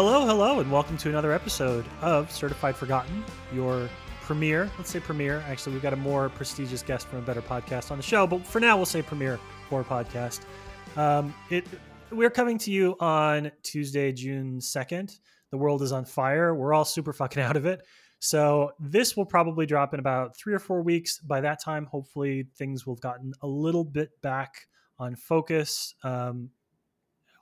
Hello, hello, and welcome to another episode of Certified Forgotten, your premiere. Let's say premiere. Actually, we've got a more prestigious guest from a better podcast on the show, but for now, we'll say premiere horror podcast. Um, it we're coming to you on Tuesday, June second. The world is on fire. We're all super fucking out of it. So this will probably drop in about three or four weeks. By that time, hopefully, things will have gotten a little bit back on focus. Um,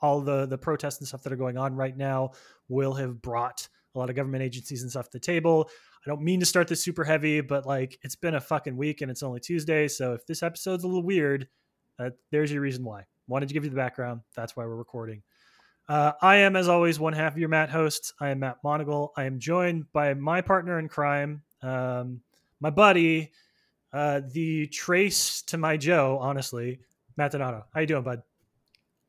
all the the protests and stuff that are going on right now will have brought a lot of government agencies and stuff to the table. I don't mean to start this super heavy, but like it's been a fucking week and it's only Tuesday. So if this episode's a little weird, uh, there's your reason why. Wanted to give you the background. That's why we're recording. Uh, I am, as always, one half of your Matt hosts. I am Matt Monagle. I am joined by my partner in crime, um, my buddy, uh, the trace to my Joe. Honestly, Matt Donato. How you doing, bud?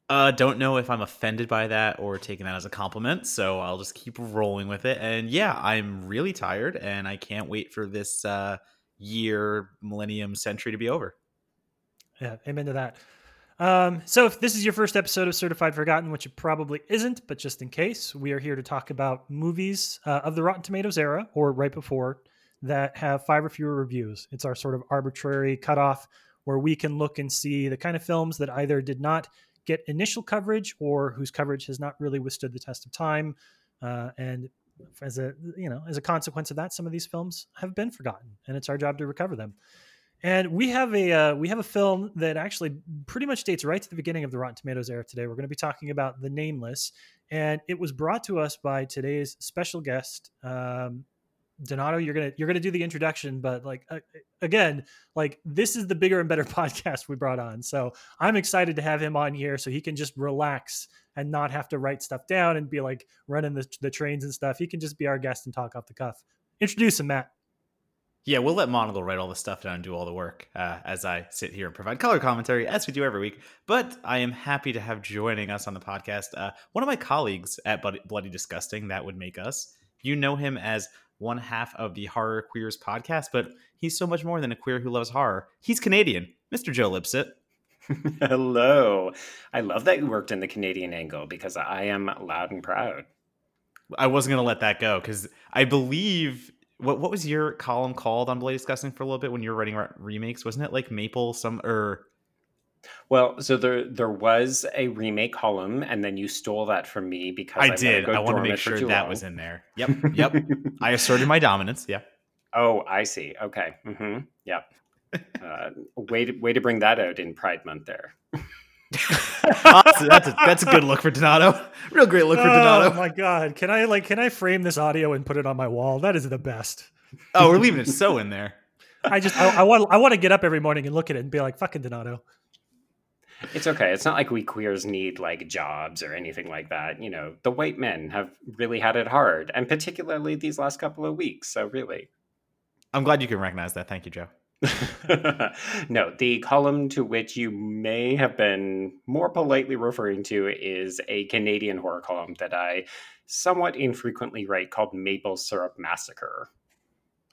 Uh, don't know if I'm offended by that or taking that as a compliment, so I'll just keep rolling with it. And yeah, I'm really tired, and I can't wait for this uh, year, millennium, century to be over. Yeah, amen to that. Um, so if this is your first episode of Certified Forgotten, which it probably isn't, but just in case, we are here to talk about movies uh, of the Rotten Tomatoes era or right before that have five or fewer reviews. It's our sort of arbitrary cutoff where we can look and see the kind of films that either did not get initial coverage or whose coverage has not really withstood the test of time. Uh, and as a you know as a consequence of that, some of these films have been forgotten, and it's our job to recover them. And we have a uh, we have a film that actually pretty much dates right to the beginning of the Rotten Tomatoes era. Today, we're going to be talking about The Nameless, and it was brought to us by today's special guest, um, Donato, you're gonna you're gonna do the introduction, but like uh, again, like this is the bigger and better podcast we brought on. So I'm excited to have him on here, so he can just relax and not have to write stuff down and be like running the, the trains and stuff. He can just be our guest and talk off the cuff. Introduce him, Matt. Yeah, we'll let Monagle write all the stuff down and do all the work uh, as I sit here and provide color commentary as we do every week. But I am happy to have joining us on the podcast uh, one of my colleagues at Bloody Disgusting. That would make us. You know him as one half of the Horror Queers podcast, but he's so much more than a queer who loves horror. He's Canadian, Mr. Joe Lipsett. Hello. I love that you worked in the Canadian angle because I am loud and proud. I wasn't going to let that go because I believe what what was your column called on Bloody Disgusting for a little bit when you were writing remakes? Wasn't it like Maple some or well, so there there was a remake column, and then you stole that from me because I, I did. I want to make sure that long. was in there. Yep, yep. I asserted my dominance. Yeah. Oh, I see. Okay. Mm-hmm. Yep. Uh, way to way to bring that out in Pride Month there. that's, a, that's a good look for Donato. Real great look for Donato. Oh my god! Can I like can I frame this audio and put it on my wall? That is the best. Oh, we're leaving it so in there. I just I, I want I want to get up every morning and look at it and be like fucking Donato. It's okay. It's not like we queers need like jobs or anything like that. You know, the white men have really had it hard, and particularly these last couple of weeks. So, really. I'm glad you can recognize that. Thank you, Joe. no, the column to which you may have been more politely referring to is a Canadian horror column that I somewhat infrequently write called Maple Syrup Massacre.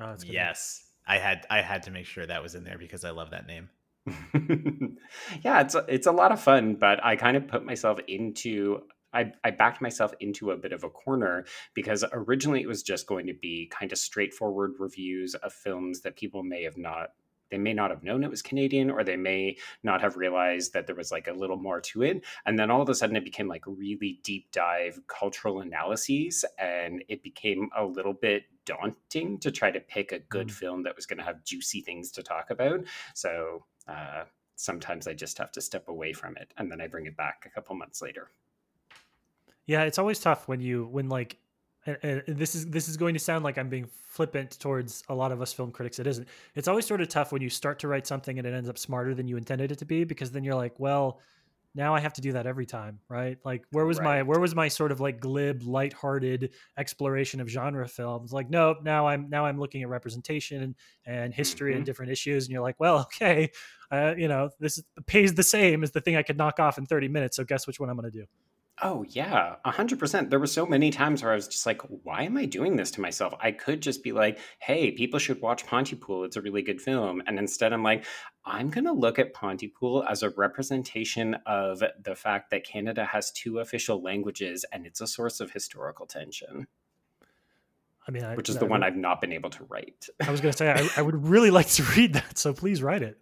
Oh, yes, I had I had to make sure that was in there because I love that name. yeah, it's a, it's a lot of fun, but I kind of put myself into I, I backed myself into a bit of a corner because originally it was just going to be kind of straightforward reviews of films that people may have not they may not have known it was Canadian or they may not have realized that there was like a little more to it. And then all of a sudden it became like really deep dive cultural analyses and it became a little bit daunting to try to pick a good mm. film that was going to have juicy things to talk about. So uh, sometimes I just have to step away from it and then I bring it back a couple months later. Yeah, it's always tough when you when like and, and this is this is going to sound like I'm being flippant towards a lot of us film critics. It isn't. It's always sort of tough when you start to write something and it ends up smarter than you intended it to be because then you're like, well, now I have to do that every time, right? Like where was right. my where was my sort of like glib, lighthearted exploration of genre films? Like, nope, now I'm now I'm looking at representation and, history mm-hmm. and different issues, and you're like, well, okay, uh, you know, this pays the same as the thing I could knock off in 30 minutes. So guess which one I'm going to do. Oh yeah, a hundred percent. There were so many times where I was just like, "Why am I doing this to myself?" I could just be like, "Hey, people should watch Pontypool. It's a really good film." And instead, I'm like, "I'm gonna look at Pontypool as a representation of the fact that Canada has two official languages, and it's a source of historical tension." I mean, I, which is I the one I've not been able to write. I was going to say I, I would really like to read that, so please write it.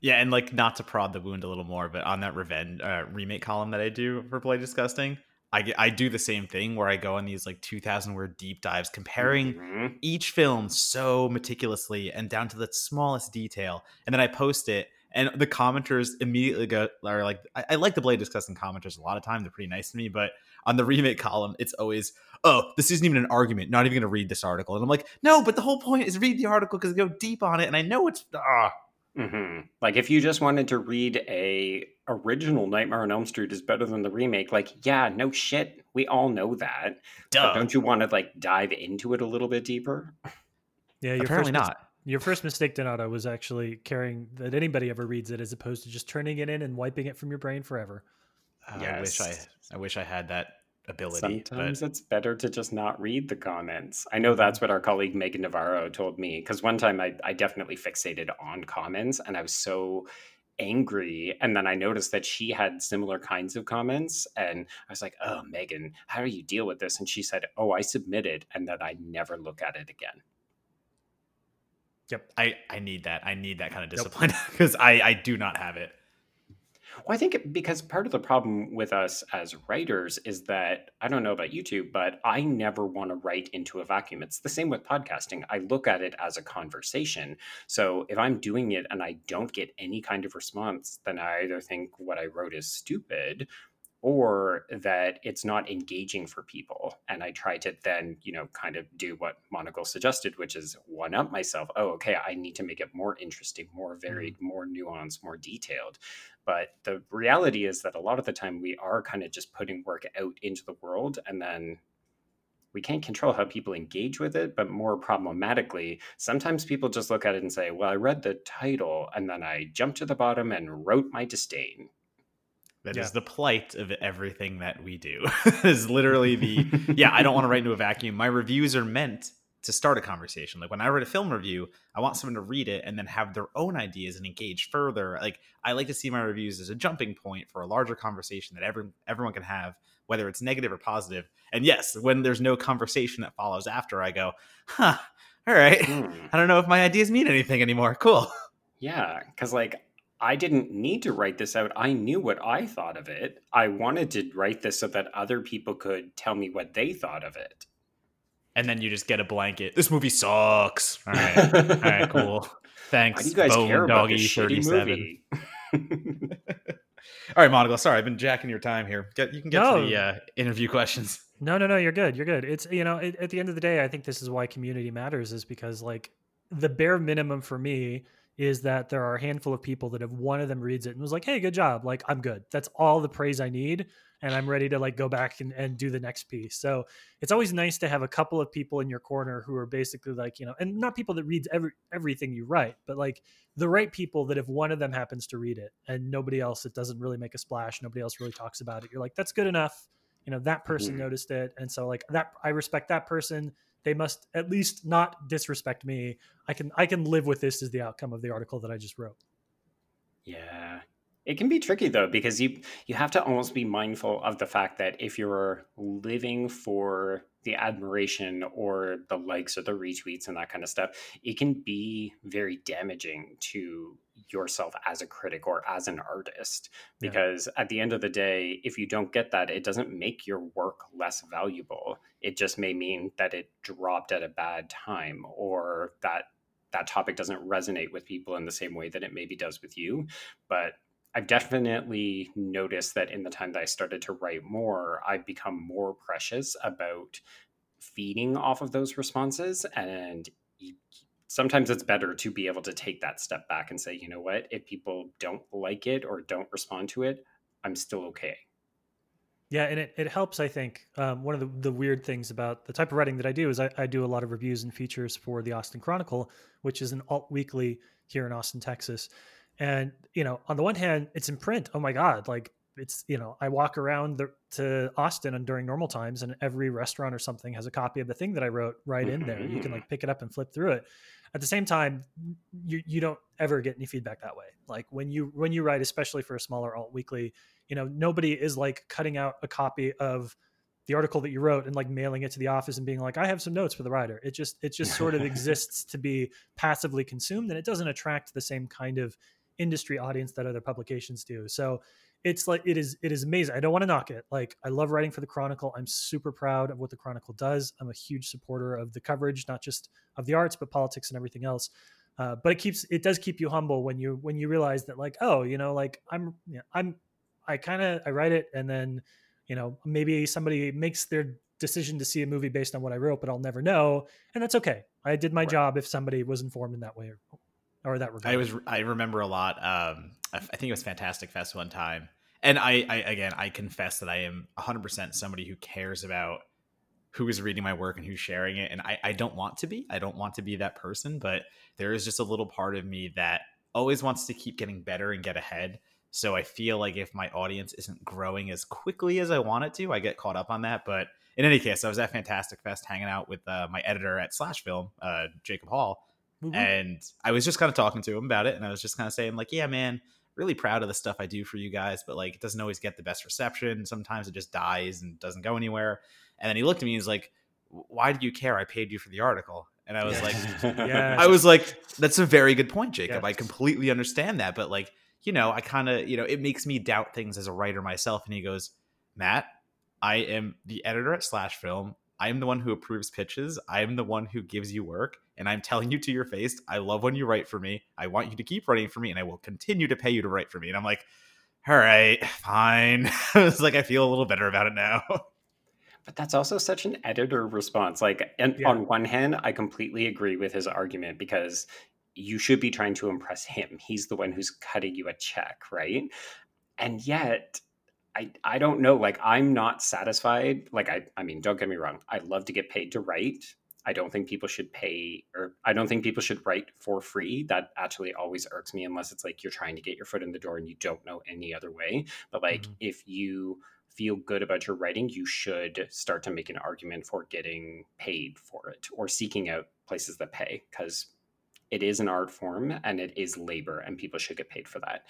Yeah, and like not to prod the wound a little more, but on that revenge uh, remake column that I do for Bloody Disgusting, I I do the same thing where I go on these like 2,000 word deep dives comparing Mhm. each film so meticulously and down to the smallest detail, and then I post it, and the commenters immediately go are like, I, I like the Bloody Disgusting commenters a lot of time; they're pretty nice to me, but on the remake column, it's always, oh, this isn't even an argument. Not even going to read this article, and I'm like, no, but the whole point is read the article because go deep on it, and I know it's ah. Hmm Like if you just wanted to read a original Nightmare on Elm Street is better than the remake, like yeah, no shit, we all know that. But Duh. don't you want to like dive into it a little bit deeper? Yeah, your Apparently first mis- not. Your first mistake, Donato, was actually caring that anybody ever reads it, as opposed to just turning it in and wiping it from your brain forever. I wish I I wish I had that ability. Sometimes but it's better to just not read the comments. I know that's what our colleague Megan Navarro told me because one time I, I definitely fixated on comments and I was so angry. And then I noticed that she had similar kinds of comments. And I was like, oh, Megan, how do you deal with this? And she said, oh, I submitted and that I never look at it again. Yep. I I need that. I need that kind of discipline because I I do not have it. Well, I think because part of the problem with us as writers is that I don't know about YouTube, but I never want to write into a vacuum. It's the same with podcasting. I look at it as a conversation. So if I'm doing it and I don't get any kind of response, then I either think what I wrote is stupid or that it's not engaging for people. And I try to then, you know, kind of do what Monagle suggested, which is one up myself. Oh, okay, I need to make it more interesting, more mm. varied, more nuanced, more detailed. But the reality is that a lot of the time we are kind of just putting work out into the world and then we can't control how people engage with it, but more problematically, sometimes people just look at it and say, Well, I read the title and then I jumped to the bottom and wrote my disdain. That is Yeah. the plight of everything that we do. is literally the yeah. I don't want to write into a vacuum. My reviews are meant to start a conversation. Like when I write a film review, I want someone to read it and then have their own ideas and engage further. Like I like to see my reviews as a jumping point for a larger conversation that every, everyone can have, whether it's negative or positive. And yes, when there's no conversation that follows after, I go, huh, all right. Hmm. I don't know if my ideas mean anything anymore. Cool. Yeah, because like I didn't need to write this out. I knew what I thought of it. I wanted to write this so that other people could tell me what they thought of it. And then you just get a blanket. This movie sucks. All right. All right, cool. Thanks. Why do you guys Bone care about Doggy this shitty 37. movie? All right, Monagle. Sorry, I've been jacking your time here. Get, you can get to the uh, interview questions. No, no, no, you're good. You're good. It's you know, at, at the end of the day, I think this is why community matters is because like the bare minimum for me is that there are a handful of people that if one of them reads it and was like, "Hey, good job," like I'm good. That's all the praise I need, and I'm ready to like go back and, and do the next piece. So it's always nice to have a couple of people in your corner who are basically like you know, and not people that reads every everything you write, but like the right people that if one of them happens to read it and nobody else, it doesn't really make a splash. Nobody else really talks about it. You're like, that's good enough you know that person Mhm. noticed it and so like that i respect that person they must at least not disrespect me i can i can live with this as the outcome of the article that i just wrote Yeah. It can be tricky though because you you have to almost be mindful of the fact that if you're living for the admiration or the likes or the retweets and that kind of stuff, it can be very damaging to yourself as a critic or as an artist. Yeah. because at the end of the day if you don't get that it doesn't make your work less valuable. It just may mean that it dropped at a bad time or that that topic doesn't resonate with people in the same way that it maybe does with you. But I've definitely noticed that in the time that I started to write more, I've become more precious about feeding off of those responses. And sometimes it's better to be able to take that step back and say, you know what, if people don't like it or don't respond to it, I'm still okay. yeah and it, it helps i think um, one of the, the weird things about the type of writing that i do is I, I do a lot of reviews and features for the austin chronicle which is an alt weekly here in austin texas and you know on the one hand it's in print oh my god like it's you know I walk around the, to Austin and during normal times, and every restaurant or something has a copy of the thing that I wrote right in there. You can mm-hmm. like pick it up and flip through it. At the same time, you you don't ever get any feedback that way. Like when you when you write, especially for a smaller alt weekly, you know nobody is like cutting out a copy of the article that you wrote and like mailing it to the office and being like i have some notes for the writer it just it just sort of exists to be passively consumed and it doesn't attract the same kind of industry audience that other publications do. So it's like it is it is amazing. I don't want to knock it. Like i love writing for the chronicle. I'm super proud of what the chronicle does. I'm a huge supporter of the coverage not just of the arts but politics and everything else. Uh, but it keeps it does keep you humble when you when you realize that like oh you know like i'm you know, i'm i kind of i write it and then you know maybe somebody makes their decision to see a movie based on what i wrote but i'll never know and that's okay. I did my right. job if somebody was informed in that way or, or that regard. i was i remember a lot um i think it was fantastic fest one time. And I, I again i confess that i am 100% somebody who cares about who is reading my work and who's sharing it. And I, I don't want to be. I don't want to be that person but there is just a little part of me that always wants to keep getting better and get ahead. So I feel like if my audience isn't growing as quickly as I want it to, I get caught up on that. But in any case, I was at Fantastic Fest hanging out with uh, my editor at Slash Film, uh, Jacob Hall, mm-hmm. and I was just kind of talking to him about it, and I was just kind of saying like, "Yeah, man, really proud of the stuff I do for you guys, but like it doesn't always get the best reception. Sometimes it just dies and doesn't go anywhere." And then he looked at me and he's like, "Why do you care? I paid you for the article." And I was like, yeah. I was like, that's a very good point, Jacob. I completely understand that, but like you know, I kind of, you know, it makes me doubt things as a writer myself. And he goes, Matt, I am the editor at Slash Film. I am the one who approves pitches. I am the one who gives you work. And I'm telling you to your face, I love when you write for me. I want you to keep writing for me, and I will continue to pay you to write for me. And I'm like, all right, fine. it's like I feel a little better about it now. But that's also such an editor response. Like, and yeah. on one hand, I completely agree with his argument because you should be trying to impress him. He's the one who's cutting you a check, right? And yet, I I don't know. Like, I'm not satisfied. Like, I I mean, don't get me wrong. I love to get paid to write. I don't think people should pay, or I don't think people should write for free. That actually always irks me, unless it's like you're trying to get your foot in the door and you don't know any other way. But like, mm-hmm. if you feel good about your writing, you should start to make an argument for getting paid for it or seeking out places that pay because it is an art form and it is labor and people should get paid for that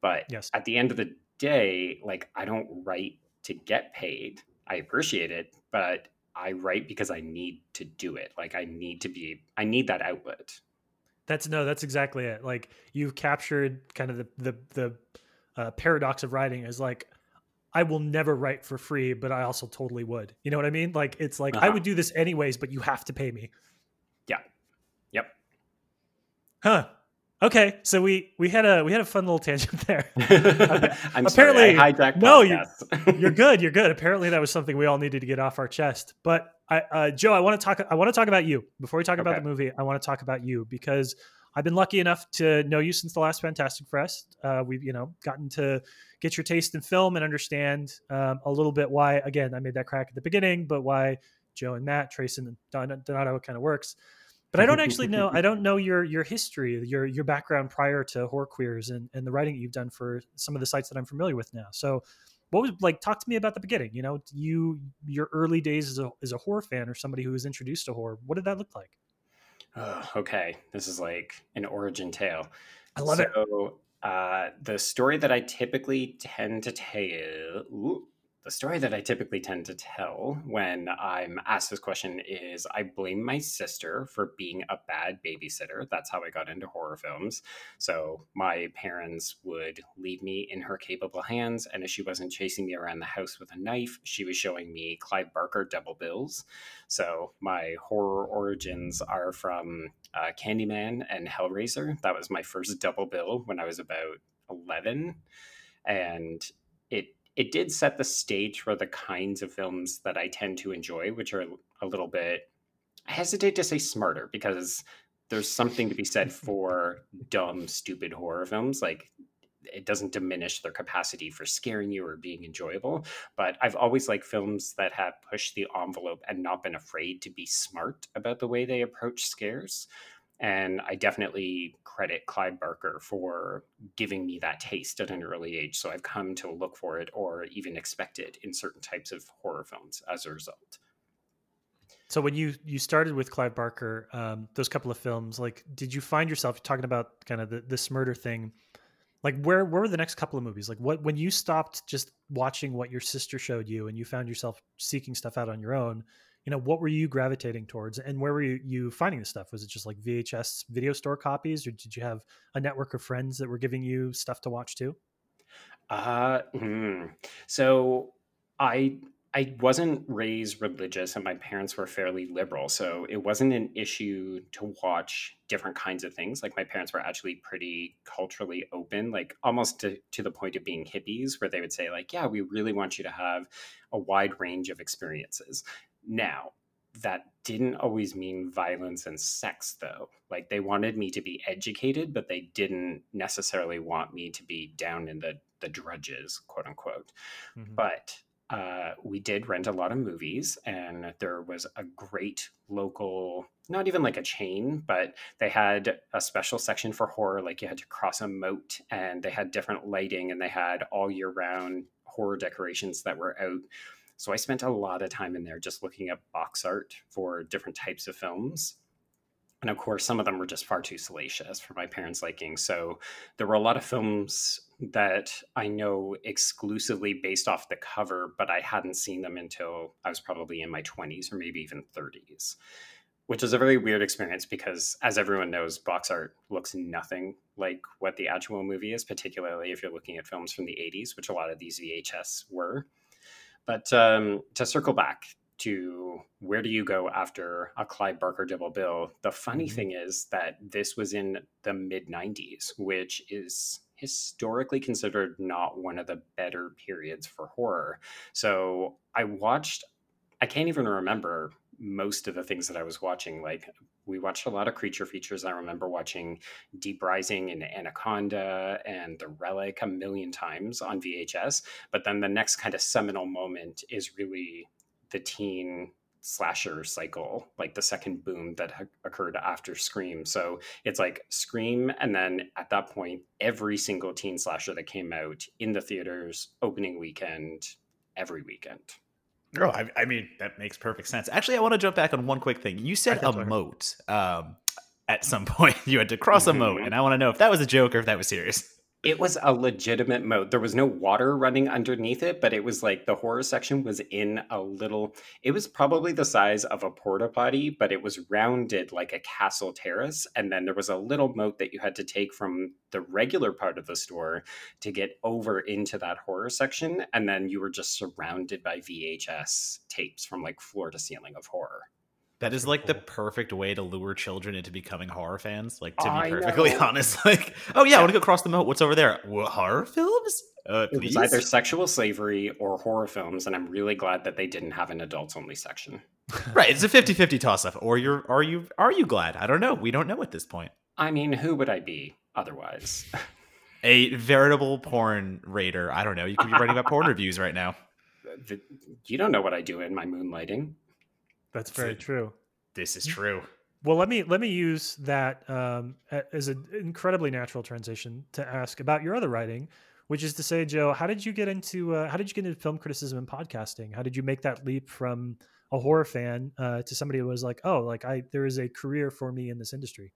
but yes. at the end of the day like i don't write to get paid i appreciate it but i write because i need to do it like i need to be i need that outlet that's no that's exactly it like you've captured kind of the the, the uh, paradox of writing is like I will never write for free, but I also totally would. You know what I mean? Like it's like uh-huh. I would do this anyways, but you have to pay me. Yeah. Yep. Huh. Okay, so we we had a we had a fun little tangent there. I'm apparently sorry, I hijacked no, you're, you're good. You're good. Apparently, that was something we all needed to get off our chest. But I, uh, Joe, I want to talk. I want to talk about you before we talk okay. about the movie. I want to talk about you because I've been lucky enough to know you since the last Fantastic Fest. Uh, we've you know gotten to get your taste in film and understand um, a little bit why. Again, I made that crack at the beginning, but why Joe and Matt, Trace and Donato kind of works but I don't actually know. I don't know your your history, your your background prior to horror queers and and the writing that you've done for some of the sites that I'm familiar with now. So, what was like? Talk to me about the beginning. You know, you your early days as a as a horror fan or somebody who was introduced to horror. What did that look like? okay, this is like an origin tale. I love so, it. So, uh, the story that I typically tend to tell. Ooh, the story that I typically tend to tell when I'm asked this question is I blame my sister for being a bad babysitter. That's how I got into horror films. So my parents would leave me in her capable hands, and if she wasn't chasing me around the house with a knife, she was showing me Clive Barker double bills. So my horror origins are from uh, Candyman and Hellraiser. That was my first double bill when I was about 11. And it it did set the stage for the kinds of films that I tend to enjoy, which are a little bit, I hesitate to say smarter because there's something to be said for dumb, stupid horror films. Like, it doesn't diminish their capacity for scaring you or being enjoyable. But I've always liked films that have pushed the envelope and not been afraid to be smart about the way they approach scares. And I definitely credit Clive Barker for giving me that taste at an early age. So I've come to look for it or even expect it in certain types of horror films as a result. So when you you started with Clive Barker, um, those couple of films, like, did you find yourself talking about kind of the, this murder thing? Like, where where were the next couple of movies? Like, what when you stopped just watching what your sister showed you, and you found yourself seeking stuff out on your own? You know, what were you gravitating towards, and where were you, you finding the stuff? Was it just like VHS video store copies, or did you have a network of friends that were giving you stuff to watch too? Uh, hmm. so I I wasn't raised religious and my parents were fairly liberal. So it wasn't an issue to watch different kinds of things. Like my parents were actually pretty culturally open, like almost to, to the point of being hippies, where they would say, like, yeah, we really want you to have a wide range of experiences. Now, that didn't always mean violence and sex though like they wanted me to be educated but they didn't necessarily want me to be down in the the drudges quote unquote mm-hmm. but uh, we did rent a lot of movies, and there was a great local, not even like a chain, but they had a special section for horror. Like you had to cross a moat, and they had different lighting, and they had all year round horror decorations that were out. So I spent a lot of time in there just looking at box art for different types of films. And of course, some of them were just far too salacious for my parents' liking. So there were a lot of films that I know exclusively based off the cover, but I hadn't seen them until I was probably in my 20s or maybe even 30s, which is a very weird experience because, as everyone knows, box art looks nothing like what the actual movie is, particularly if you're looking at films from the 80s, which a lot of these VHS were. But um, to circle back to where do you go after a Clive Barker double bill, the funny mm-hmm. thing is that this was in the mid 90s, which is historically considered not one of the better periods for horror. So I watched, I can't even remember most of the things that I was watching. Like we watched a lot of creature features. I remember watching Deep Rising and Anaconda and The Relic a million times on VHS. But then the next kind of seminal moment is really the teen slasher cycle, like the second boom that ha- occurred after Scream. So it's like Scream, and then at that point, every single teen slasher that came out in the theaters opening weekend, every weekend. Oh, I, I mean that makes perfect sense. Actually, I want to jump back on one quick thing. You said a moat. Um, at some point, you had to cross a moat, mm-hmm. and I want to know if that was a joke or if that was serious it was a legitimate moat. There was no water running underneath it, but it was like the horror section was in a little. It was probably the size of a porta potty, but it was rounded like a castle terrace. And then there was a little moat that you had to take from the regular part of the store to get over into that horror section. And then you were just surrounded by VHS tapes from like floor to ceiling of horror. That is like the perfect way to lure children into becoming horror fans. Like to be I perfectly know. honest, like, oh yeah, I want to go across the moat. What's over there? What, horror films? Uh, it was either sexual slavery or horror films, and I'm really glad that they didn't have an adults only section. right, it's a 50-50 toss up. Or you're are you are you glad? I don't know. We don't know at this point. I mean, who would I be otherwise? a veritable porn raider. I don't know. You could be writing about porn reviews right now. You don't know what I do in my moonlighting. That's very so, true. This is true. Well, let me let me use that um, as an incredibly natural transition to ask about your other writing, which is to say, Joe, how did you get into uh, how did you get into film criticism and podcasting? How did you make that leap from a horror fan uh, to somebody who was like, oh, like I there is a career for me in this industry?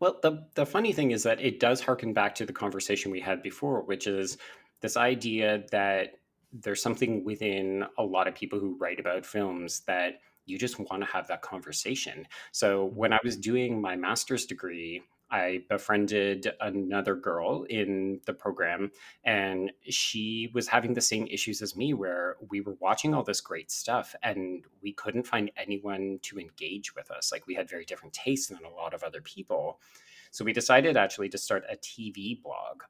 Well, the the funny thing is that it does harken back to the conversation we had before, which is this idea that there's something within a lot of people who write about films that you just want to have that conversation. So when I was mm-hmm. doing my master's degree, I befriended another girl in the program, and she was having the same issues as me, where we were watching all this great stuff and we couldn't find anyone to engage with us. Like we had very different tastes than a lot of other people. So we decided actually to start a TV blog,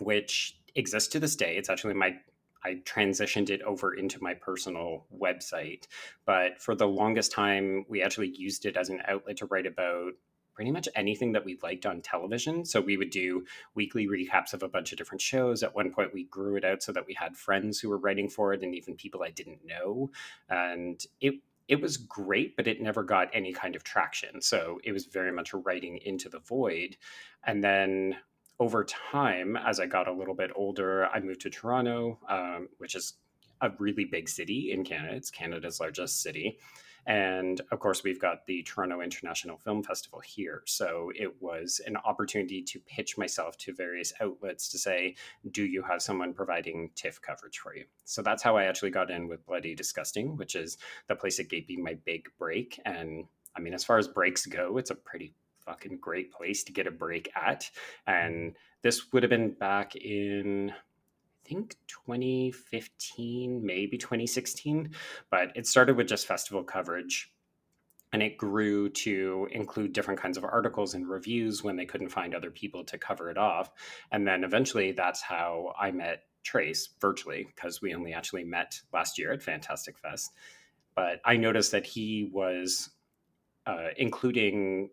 which exists to this day. It's actually my I transitioned it over into my personal website. But for the longest time, we actually used it as an outlet to write about pretty much anything that we liked on television. So we would do weekly recaps of a bunch of different shows. At one point, we grew it out so that we had friends who were writing for it and even people I didn't know. And it it was great, but it never got any kind of traction. So it was very much writing into the void. And then over time, as I got a little bit older, I moved to Toronto, um, which is a really big city in Canada. It's Canada's largest city. And of course, we've got the Toronto International Film Festival here. So it was an opportunity to pitch myself to various outlets to say, do you have someone providing TIFF coverage for you? So that's how I actually got in with Bloody Disgusting, which is the place that gave me my big break. And I mean, as far as breaks go, it's a pretty fucking great place to get a break at. And this would have been back in I think 2015, maybe 2016, but it started with just festival coverage and it grew to include different kinds of articles and reviews when they couldn't find other people to cover it off. And then eventually that's how I met Trace virtually because we only actually met last year at Fantastic Fest. But I noticed that he was uh, including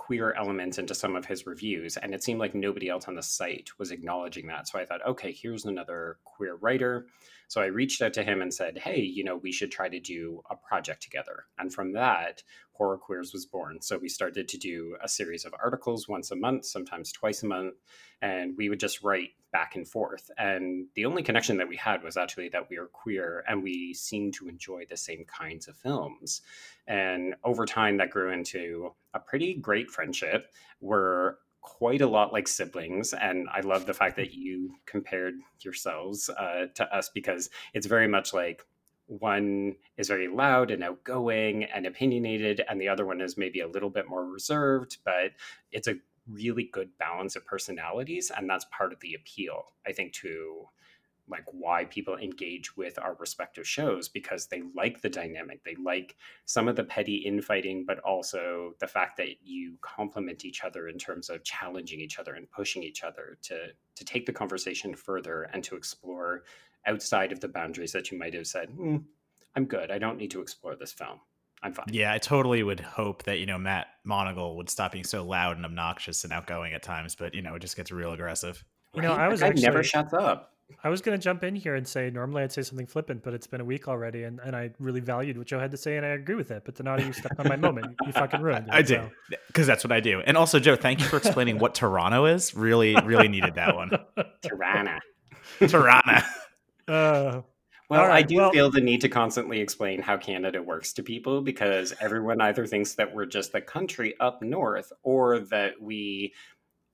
queer elements into some of his reviews and it seemed like nobody else on the site was acknowledging that. So i thought okay here's another queer writer so i reached out to him and said hey you know we should try to do a project together. And from that horror queers was born. So we started to do a series of articles once a month sometimes twice a month and we would just write back and forth. And the only connection that we had was actually that we were queer and we seemed to enjoy the same kinds of films. And over time, that grew into a pretty great friendship. We're quite a lot like siblings. And I love the fact that you compared yourselves uh, to us because it's very much like one is very loud and outgoing and opinionated, and the other one is maybe a little bit more reserved, but it's a really good balance of personalities. And that's part of the appeal, I think, to like why people engage with our respective shows because they like the dynamic they like some of the petty infighting but also the fact that you complement each other in terms of challenging each other and pushing each other to to take the conversation further and to explore outside of the boundaries that you might have said mm, i'm good i don't need to explore this film I'm fine. Yeah, I totally would hope that, you know, Matt Monagle would stop being so loud and obnoxious and outgoing at times, but, you know, it just gets real aggressive. You know, I was actually, never shuts up. I was going to jump in here and say normally I'd say something flippant, but it's been a week already, and, and I really valued what Joe had to say, and I agree with it. But Donato, you stepped on my moment. You fucking ruined it. I do because so. that's what I do. And also, Joe, thank you for explaining what Toronto is. Really, really needed that one. Tirana. Tirana. Uh, well, right, I do well, feel the need to constantly explain how Canada works to people because everyone either thinks that we're just the country up north or that we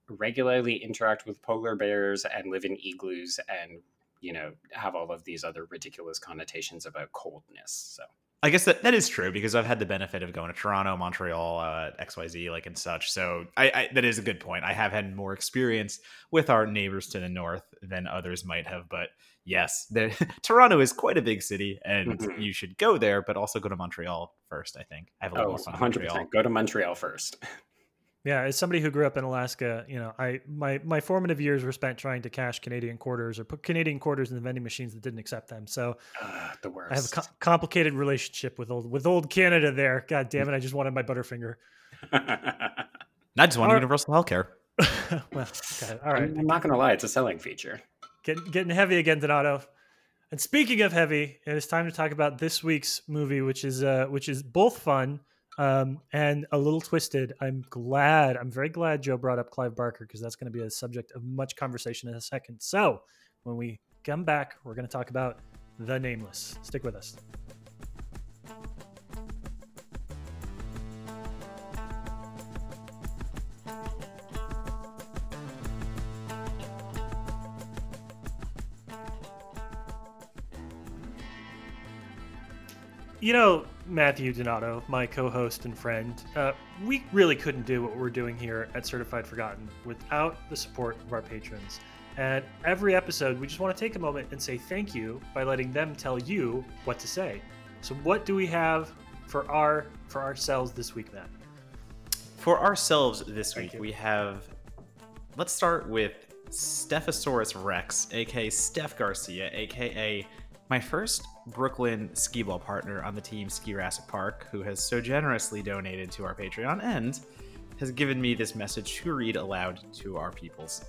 regularly interact with polar bears and live in igloos and you know have all of these other ridiculous connotations about coldness so I guess that, that is true because I've had the benefit of going to Toronto, Montreal, uh, XYZ, like and such. So I, I, that is a good point. I have had more experience with our neighbors to the north than others might have. But yes, Toronto is quite a big city, and mm-hmm. you should go there, but also go to Montreal first. I think I have a little oh, more fun. 100%. Montreal. Go to Montreal first. Yeah, as somebody who grew up in Alaska, you know, I my my formative years were spent trying to cash Canadian quarters or put Canadian quarters in the vending machines that didn't accept them. So uh, the worst. I have a co- complicated relationship with old with old Canada. There, God damn it! I just wanted my Butterfinger. I just want universal health care. well, okay. all right. I'm, I'm not going to lie; it's a selling feature. Getting getting heavy again, Donato. And speaking of heavy, it is time to talk about this week's movie, which is uh, which is both fun um, and a little twisted. I'm glad, I'm very glad Joe brought up Clive Barker because that's going to be a subject of much conversation in a second. So when we come back, we're going to talk about The Nameless. Stick with us. You know, Matthew Donato, my co host and friend, uh, we really couldn't do what we're doing here at Certified Forgotten without the support of our patrons. And every episode, we just want to take a moment and say thank you by letting them tell you what to say. So, what do we have for our for ourselves this week, Matt? For ourselves this thank week, you. we have. Let's start with Stephosaurus Rex, aka Steph Garcia, aka my first Brooklyn skee ball partner on the team, Ski Jurassic Park, who has so generously donated to our Patreon and has given me this message to read aloud to our peoples.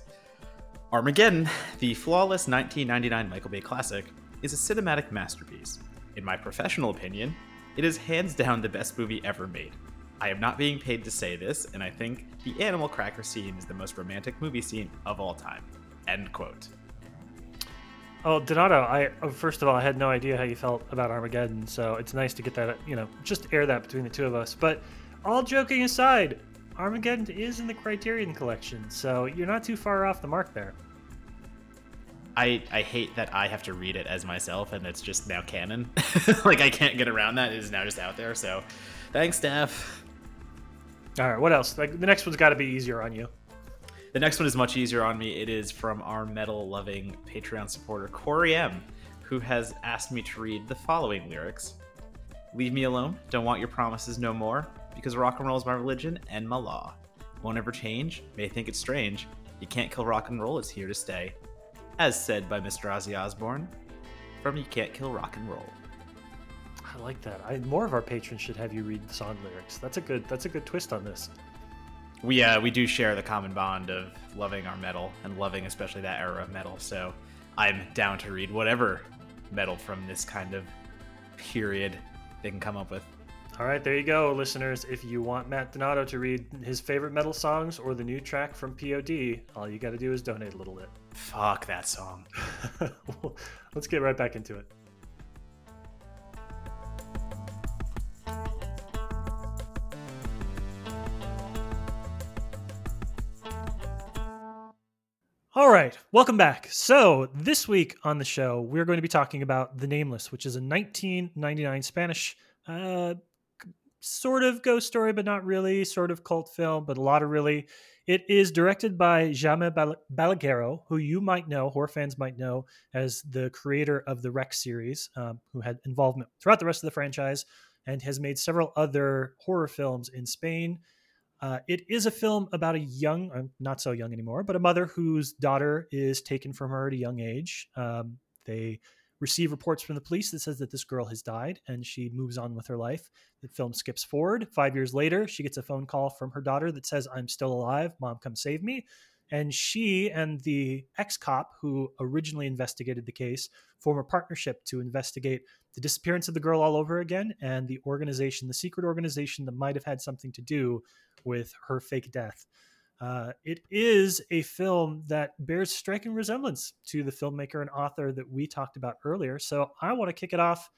Armageddon, the flawless 1999 Michael Bay classic, is a cinematic masterpiece. In my professional opinion, It is hands down the best movie ever made. I am not being paid to say this, and I think the animal cracker scene is the most romantic movie scene of all time. End quote. Oh, Donato, I oh, first of all, I had no idea how you felt about Armageddon, so it's nice to get that, you know, just air that between the two of us. But all joking aside, Armageddon is in the Criterion collection, so you're not too far off the mark there. I, I hate that I have to read it as myself and it's just now canon. like I can't get around that. It is now just out there. So thanks, Steph. All right, what else? Like the next one's got to be easier on you. The next one is much easier on me. It is from our metal loving Patreon supporter Corey M, who has asked me to read the following lyrics. Leave me alone, don't want your promises no more, because rock and roll is my religion and my law. Won't ever change, may think it's strange. You can't kill rock and roll, it's here to stay as said by Mr. Ozzy Osbourne, from You Can't Kill Rock and Roll. I like that. I, more of our patrons should have you read song lyrics. That's a good. That's a good twist on this. We uh, we do share the common bond of loving our metal and loving especially that era of metal. So I'm down to read whatever metal from this kind of period they can come up with. All right, there you go, listeners. If you want Matt Donato to read his favorite metal songs or the new track from POD, all you got to do is donate a little bit. Fuck that song. Let's get right back into it. All right, welcome back. So, this week on the show, we're going to be talking about The Nameless, which is a 1999 Spanish uh, sort of ghost story, but not really, sort of cult film, but a lot of really. It is directed by Jaime Balaguero, who you might know, horror fans might know, as the creator of the REC series, um, who had involvement throughout the rest of the franchise and has made several other horror films in Spain. Uh, it is a film about a young, uh, not so young anymore, but a mother whose daughter is taken from her at a young age. Um, they receive reports from the police that says that this girl has died and she moves on with her life. The film skips forward. Five years later, she gets a phone call from her daughter that says, I'm still alive. Mom, come save me. And she and the ex cop who originally investigated the case form a partnership to investigate the disappearance of the girl all over again and the organization, the secret organization that might have had something to do with her fake death. Uh, it is a film that bears striking resemblance to the filmmaker and author that we talked about earlier. So I want to kick it off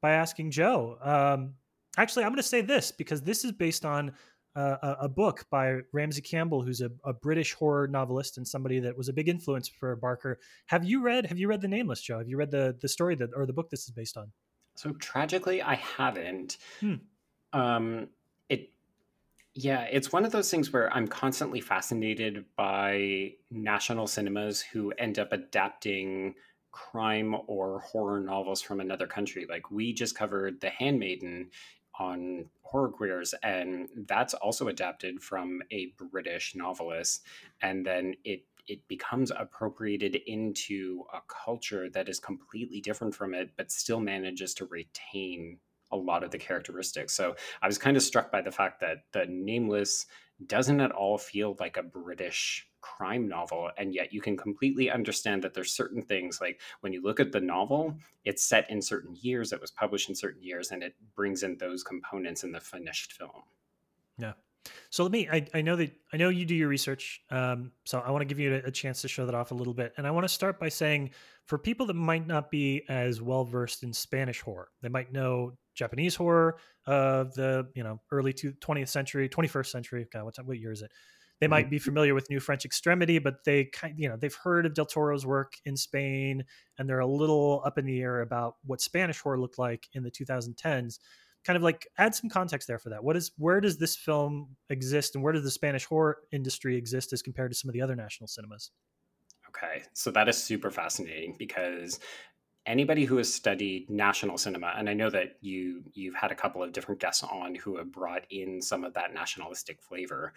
by asking Joe. Um, actually, I'm going to say this because this is based on uh, a, a, book by Ramsey Campbell, who's a, a, British horror novelist and somebody that was a big influence for Barker. Have you read Have you read The Nameless, Joe? Have you read the the story that or the book this is based on? So tragically, I haven't. Hmm. Um, it yeah, it's one of those things where I'm constantly fascinated by national cinemas who end up adapting crime or horror novels from another country. Like we just covered The Handmaiden on horror queers and that's also adapted from a british novelist and then it it becomes appropriated into a culture that is completely different from it but still manages to retain a lot of the characteristics. So I was kind of struck by the fact that the Nameless doesn't at all feel like a British crime novel and yet you can completely understand that there's certain things like when you look at the novel it's set in certain years it was published in certain years and it brings in those components in the finished film yeah so let me I, I know that i know you do your research um, so i want to give you a, a chance to show that off a little bit and i want to start by saying for people that might not be as well versed in spanish horror they might know Japanese horror of the you know early 20th century, 21st century. God, what what year is it? They might mm-hmm. be familiar with New French Extremity, but they kind you know they've heard of Del Toro's work in Spain, and they're a little up in the air about what Spanish horror looked like in the 2010s. Kind of like add some context there for that. What is where does this film exist, and where does the Spanish horror industry exist as compared to some of the other national cinemas? Okay, so that is super fascinating because anybody who has studied national cinema and i know that you you've had a couple of different guests on who have brought in some of that nationalistic flavor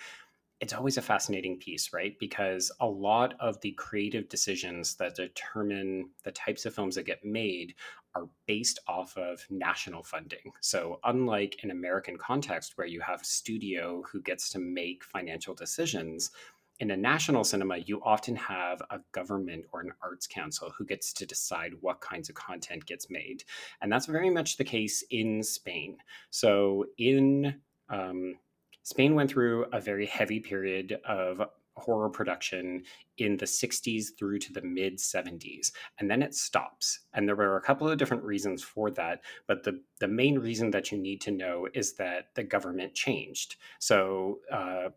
it's always a fascinating piece right because a lot of the creative decisions that determine the types of films that get made are based off of national funding so unlike an american context where you have a studio who gets to make financial decisions in a national cinema, you often have a government or an arts council who gets to decide what kinds of content gets made. And that's very much the case in Spain. So in um, Spain went through a very heavy period of horror production in the 60s through to the mid 70s and then it stops. And there were a couple of different reasons for that but the the main reason that you need to know is that the government changed. So uh,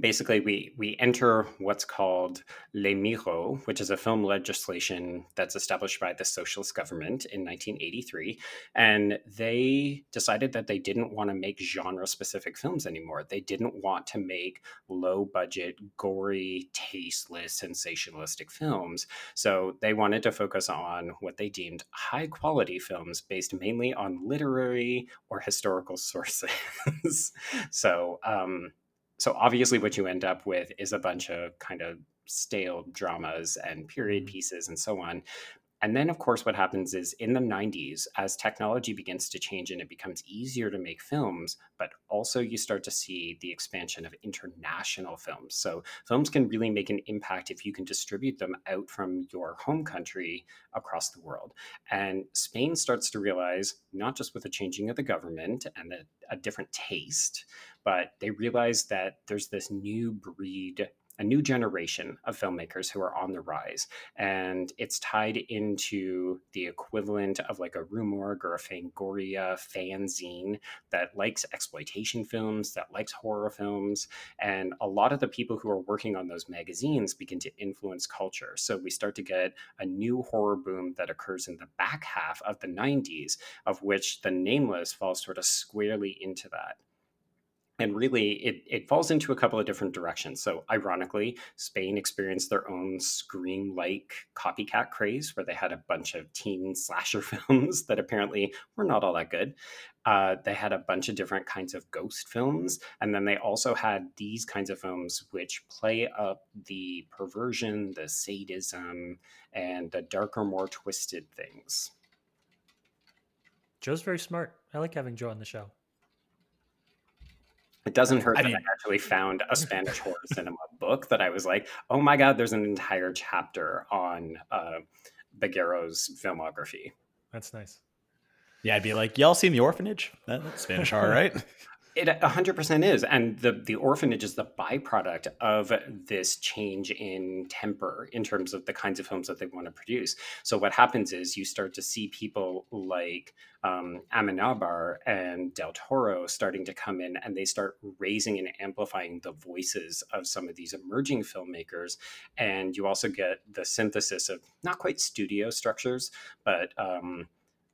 basically we we enter what's called Ley Miró, which is a film legislation that's established by the socialist government in 1983, and they decided that they didn't want to make genre specific films anymore. They didn't want to make low budget, gory, tasteless, sensationalistic films. So they wanted to focus on what they deemed high quality films based mainly on literary or historical sources. so um, so obviously what you end up with is a bunch of kind of stale dramas and period mm-hmm. pieces and so on. And then of course what happens is in the 90s as technology begins to change and it becomes easier to make films but also you start to see the expansion of international films. So films can really make an impact if you can distribute them out from your home country across the world. And spain starts to realize not just with the changing of the government and a, a different taste but they realize that there's this new breed a new generation of filmmakers who are on the rise. And it's tied into the equivalent of like a Rue Morgue or a Fangoria fanzine that likes exploitation films, that likes horror films. And a lot of the people who are working on those magazines begin to influence culture. So we start to get a new horror boom that occurs in the back half of the 90s, of which The Nameless falls sort of squarely into that and really it, it falls into a couple of different directions. So ironically spain experienced their own scream like copycat craze where they had a bunch of teen slasher films that apparently were not all that good. Uh, they had a bunch of different kinds of ghost films and then they also had these kinds of films which play up the perversion the sadism and the darker more twisted things. Joe's very smart. I like having joe on the show it doesn't hurt I that mean, I actually found a Spanish horror cinema book that I was like, oh my God, there's an entire chapter on uh, Balaguero's filmography. That's nice. Yeah, I'd be like, y'all seen The Orphanage? that's Spanish horror, right? It 100% is. And the, the orphanage is the byproduct of this change in temper in terms of the kinds of films that they want to produce. So, what happens is you start to see people like um, and Del Toro starting to come in and they start raising and amplifying the voices of some of these emerging filmmakers. And you also get the synthesis of not quite studio structures, but um,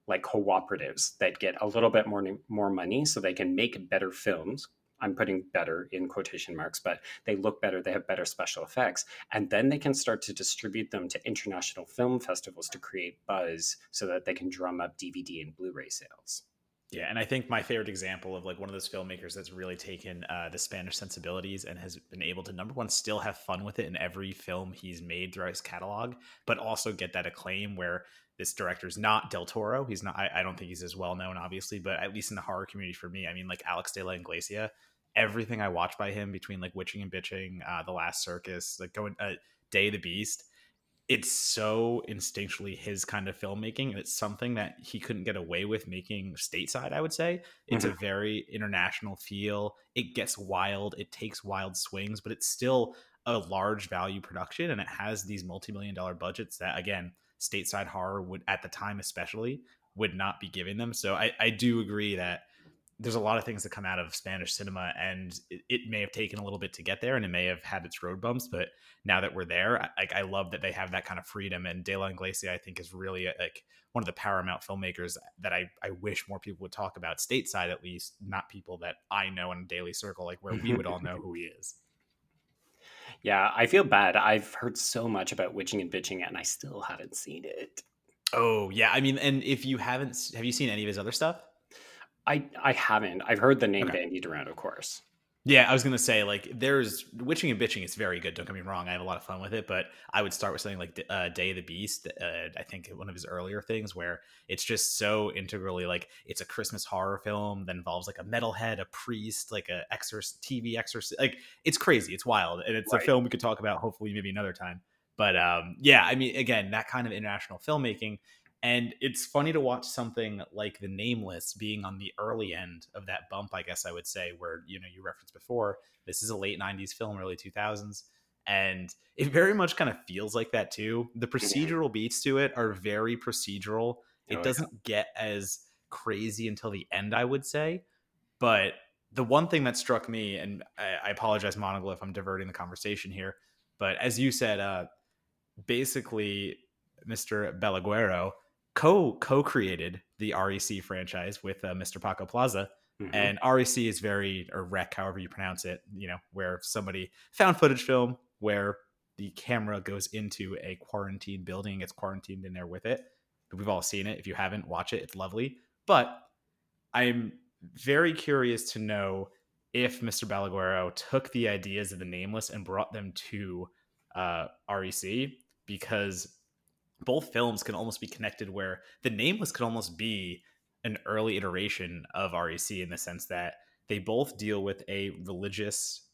like cooperatives that get a little bit more more money so they can make better films. I'm putting better in quotation marks but they look better they have better special effects and then they can start to distribute them to international film festivals to create buzz so that they can drum up dvd and blu-ray sales. Yeah, and I think my favorite example of like one of those filmmakers that's really taken uh, the Spanish sensibilities and has been able to number one still have fun with it in every film he's made throughout his catalog, but also get that acclaim where this director is not Del Toro. He's not. I, I, don't think he's as well known, obviously, but at least in the horror community, for me, I mean, like Alex de la Iglesia. Everything I watch by him, between like Witching and Bitching, uh, The Last Circus, like going uh, Day of the Beast, it's so instinctually his kind of filmmaking, and it's something that he couldn't get away with making stateside. I would say it's mm-hmm. a very international feel. It gets wild. It takes wild swings, but it's still a large value production, and it has these multi-million dollar budgets that again stateside horror would at the time especially would not be giving them. So i, I do agree that there's a lot of things that come out of spanish cinema and it, it, may have taken a little bit to get there and it may have had its road bumps but now that we're there I, I love that they have that kind of freedom and de la iglesia i think is really a, like one of the paramount filmmakers that I, I wish more people would talk about stateside at least not people that i know in a daily circle like where we would all know who he is yeah, I feel bad. I've heard so much about witching and bitching, and I still haven't seen it. Oh yeah, I mean, and if you haven't, have you seen any of his other stuff? I I haven't. I've heard the name okay. bandied around, of course. Yeah, I was gonna say like there's witching and bitching. It's very good. Don't get me wrong. I have a lot of fun with it, but I would start with something like uh, Day of the Beast. Uh, I think one of his earlier things where it's just so integrally like it's a Christmas horror film that involves like a metalhead, a priest, like a exorcist, TV exorcist. Like it's crazy. It's wild, and it's right. a film we could talk about hopefully maybe another time. But um, yeah, I mean, again, that kind of international filmmaking and it's funny to watch something like The Nameless being on the early end of that bump, I guess I would say, where, you know, you referenced before, this is a late 90s film, early 2000s. And it very much kind of feels like that too. The mm-hmm. procedural beats to it are very procedural. It oh, doesn't yeah. get as crazy until the end, I would say. But the one thing that struck me, and I, I apologize, Monagle, if I'm diverting the conversation here, but as you said, uh, basically, Mr. Balaguero co co created the REC franchise with uh, Mr. Paco Plaza. Mm-hmm. And REC is very, or rec, however you pronounce it, you know, where somebody found footage film where the camera goes into a quarantine building, gets quarantined in there with it. We've all seen it. If you haven't, watch it. It's lovely. But I'm very curious to know if Mr. Balaguero took the ideas of the Nameless and brought them to uh, REC because both films can almost be connected where the nameless could almost be an early iteration of REC in the sense that they both deal with a religious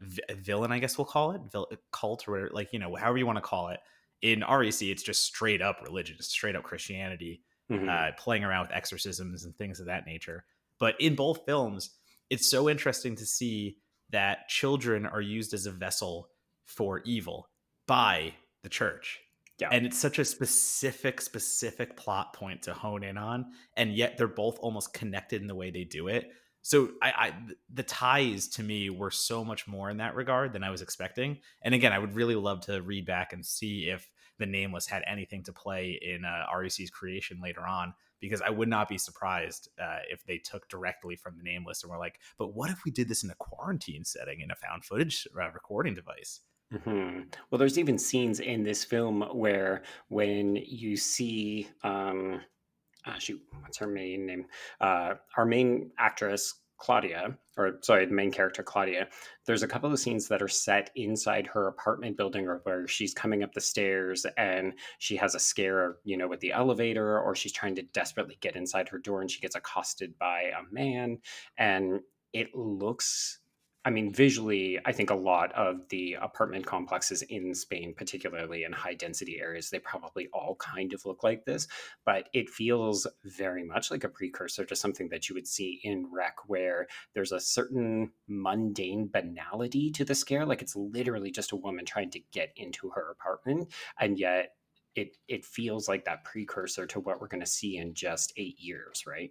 v- villain, I guess we'll call it, vil- cult or like, you know, however you want to call it. In REC, it's just straight up religion, straight up Christianity, mm-hmm. uh, playing around with exorcisms and things of that nature. But in both films, it's so interesting to see that children are used as a vessel for evil by the church yeah. And it's such a specific, specific plot point to hone in on. And yet they're both almost connected in the way they do it. So I, I the ties to me were so much more in that regard than I was expecting. And again, I would really love to read back and see if the nameless had anything to play in uh, REC's creation later on because I would not be surprised uh, if they took directly from the nameless and were like, but what if we did this in a quarantine setting in a found footage uh, recording device? Hmm Well, there's even scenes in this film where when you see, um, ah, shoot, what's her main name? Uh, our main actress, Claudia, or sorry, the main character, Claudia, there's a couple of scenes that are set inside her apartment building or where she's coming up the stairs and she has a scare, you know, with the elevator, or she's trying to desperately get inside her door and she gets accosted by a man. And it looks I mean, visually, I think a lot of the apartment complexes in Spain, particularly in high density areas, they probably all kind of look like this, but it feels very much like a precursor to something that you would see in Rec, where there's a certain mundane banality to the scare. Like it's literally just a woman trying to get into her apartment, and yet it it feels like that precursor to what we're going to see in just eight years, right?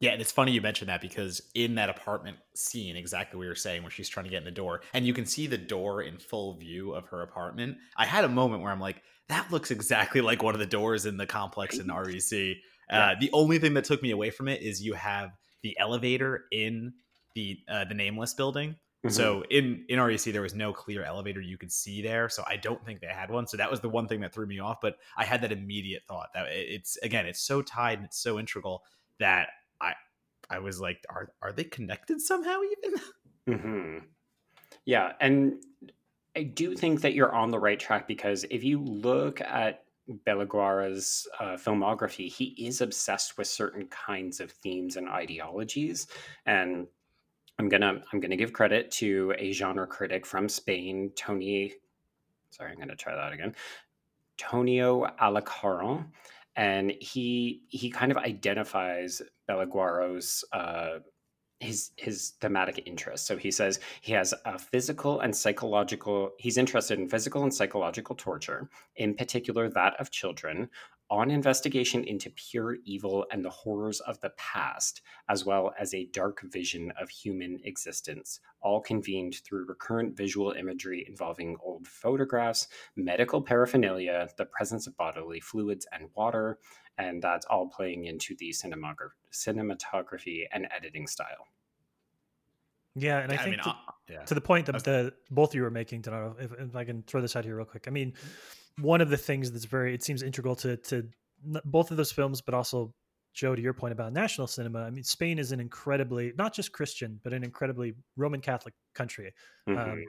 Yeah, and it's funny you mentioned that because in that apartment scene, exactly what you were saying, where she's trying to get in the door, and you can see the door in full view of her apartment. I had a moment where I'm like, that looks exactly like one of the doors in the complex in REC. Yeah. Uh, the only thing that took me away from it is you have the elevator in the uh, the nameless building. Mm-hmm. So in in REC there was no clear elevator you could see there, so I don't think they had one. So that was the one thing that threw me off. But I had that immediate thought that it's again it's so tied and it's so integral that I I was like, are are they connected somehow even? Mm-hmm. Yeah, and I do think that you're on the right track because if you look at Balaguero's uh, filmography, he is obsessed with certain kinds of themes and ideologies, and I'm gonna I'm gonna give credit to a genre critic from Spain, Tony. Sorry, I'm gonna try that again. Tonio Alarcon, and he he kind of identifies Balaguero's uh, his his thematic interest. So he says he has a physical and psychological. He's interested in physical and psychological torture, in particular that of children, on investigation into pure evil and the horrors of the past, as well as a dark vision of human existence, all convened through recurrent visual imagery involving old photographs, medical paraphernalia, the presence of bodily fluids and water, and that's all playing into the cinematography and editing style. Yeah, and I think mean, to, uh, yeah. to, the point that the both of you were making, to if, if I can throw this out here real quick. I mean, one of the things that's very it seems integral to to both of those films, but also Joe, to your point about national cinema, I mean, Spain is an incredibly not just Christian, but an incredibly Roman Catholic country. Mhm. Um,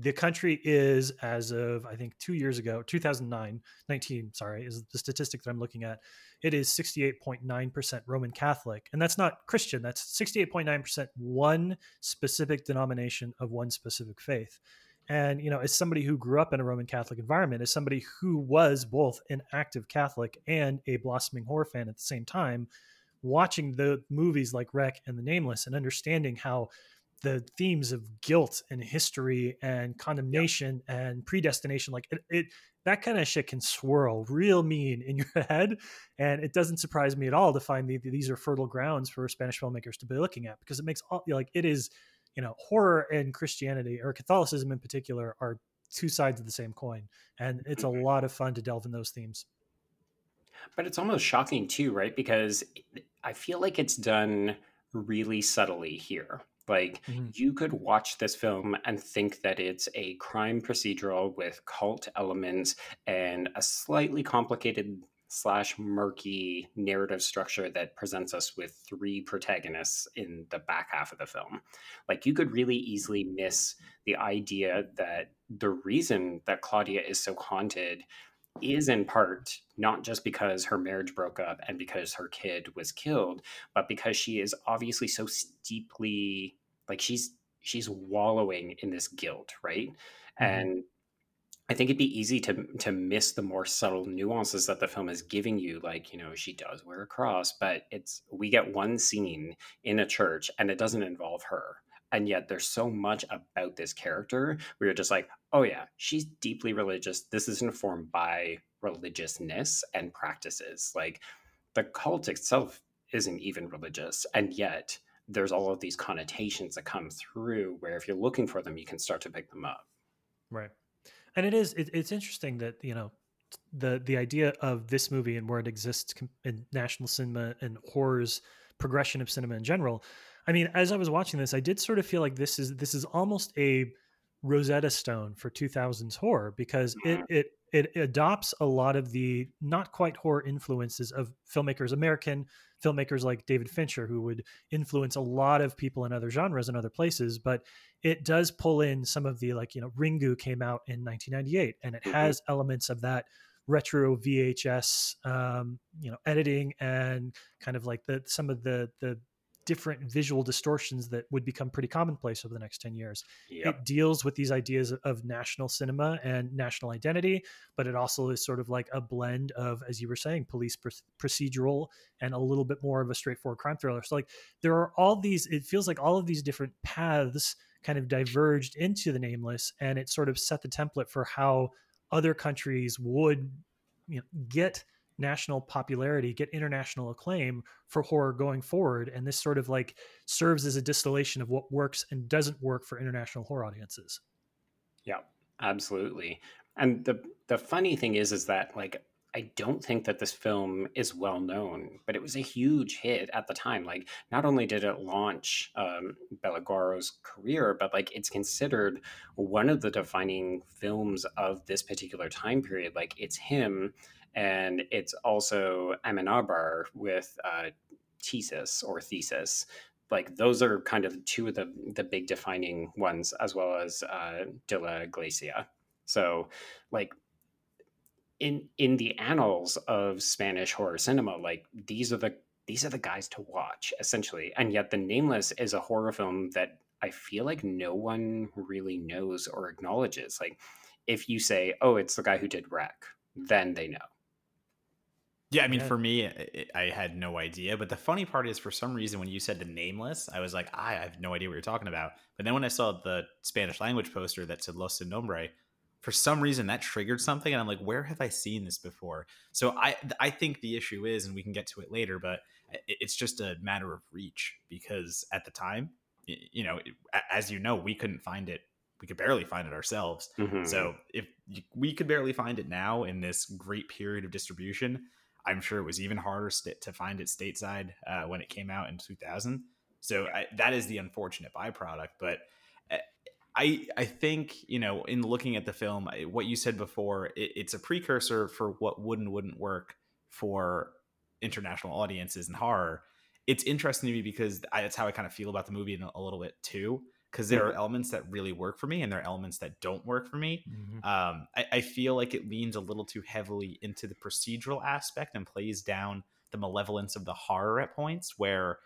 the country is, as of I think two years ago, 2009, 19, sorry, is the statistic that I'm looking at. It is 68.9% Roman Catholic. And that's not Christian, that's 68.9% one specific denomination of one specific faith. And, you know, as somebody who grew up in a Roman Catholic environment, as somebody who was both an active Catholic and a blossoming horror fan at the same time, watching the movies like REC and The Nameless and understanding how the themes of guilt and history and condemnation and predestination like it, it that kind of shit can swirl real mean in your head. And it doesn't surprise me at all to find that these are fertile grounds for spanish filmmakers to be looking at because it makes all like it is you know horror and christianity or catholicism in particular are two sides of the same coin and it's a lot of fun to delve in those themes But it's almost shocking too, right? Because I feel like it's done really subtly here. Like Mhm. you could watch this film and think that it's a crime procedural with cult elements and a slightly complicated slash murky narrative structure that presents us with three protagonists in the back half of the film. Like you could really easily miss the idea that the reason that Claudia is so haunted is in part not just because her marriage broke up and because her kid was killed, but because she is obviously so steeply like she's she's wallowing in this guilt, right? Mhm. And think it'd be easy to to miss the more subtle nuances that the film is giving you. Like, you know, she does wear a cross, but it's we get one scene in a church and it doesn't involve her. And yet there's so much about this character where you're just like, oh yeah, she's deeply religious. This is informed by religiousness and practices. Like the cult itself isn't even religious. And yet there's all of these connotations that come through where if you're looking for them, you can start to pick them up. Right. And it is it, it's interesting that, you know, the the idea of this movie and where it exists in national cinema and horrors progression of cinema in general. I mean, as I was watching this, I did sort of feel like this is this is almost a Rosetta Stone for 2000s horror because it mm-hmm. it it adopts a lot of the not quite horror influences of filmmakers, American filmmakers like David Fincher, who would influence a lot of people in other genres and other places. But it does pull in some of the like you know Ringu came out in 1998, and it Mhm. has elements of that retro VHS um, you know editing and kind of like the some of the the different visual distortions that would become pretty commonplace over the next 10 years Yep. it deals with these ideas of national cinema and national identity but it also is sort of like a blend of as you were saying police pr- procedural and a little bit more of a straightforward crime thriller so like there are all these it feels like all of these different paths kind of diverged into the nameless and it sort of set the template for how other countries would you know get national popularity get international acclaim for horror going forward and this sort of like serves as a distillation of what works and doesn't work for international horror audiences Yeah, absolutely. And the the funny thing is, is that like I don't think that this film is well known, but it was a huge hit at the time. Like, not only did it launch um, Balaguero's career, but like it's considered one of the defining films of this particular time period. Like, it's him, and it's also Amenabar with uh, Thesis or Tesis. Like those are kind of two of the the big defining ones, as well as uh, De La Iglesia. So, like in in the annals of Spanish horror cinema, like these are the these are the guys to watch essentially. And yet, The Nameless is a horror film that I feel like no one really knows or acknowledges. Like, if you say, "Oh, it's the guy who did REC," then they know. Yeah, I mean, Yeah. for me, I, I had no idea. But the funny part is, for some reason, when you said the nameless, I was like, I have no idea what you're talking about. But then when I saw the Spanish language poster that said Los Sin Nombre, for some reason that triggered something, and I'm like, where have I seen this before? So I I think the issue is, and we can get to it later, but it's just a matter of reach because at the time, you know, as you know, we couldn't find it. We could barely find it ourselves. Mhm. So if we could barely find it now in this great period of distribution, I'm sure it was even harder st- to find it stateside uh, when it came out in 2000. So I, that is the unfortunate byproduct. But uh, I I think you know in looking at the film, what you said before, it, it's a precursor for what would and wouldn't work for international audiences in horror. It's interesting to me because I, that's how I kind of feel about the movie in a, a little bit too. Because there are elements that really work for me, and there are elements that don't work for me. Mhm. Um, I, I feel like it leans a little too heavily into the procedural aspect and plays down the malevolence of the horror at points where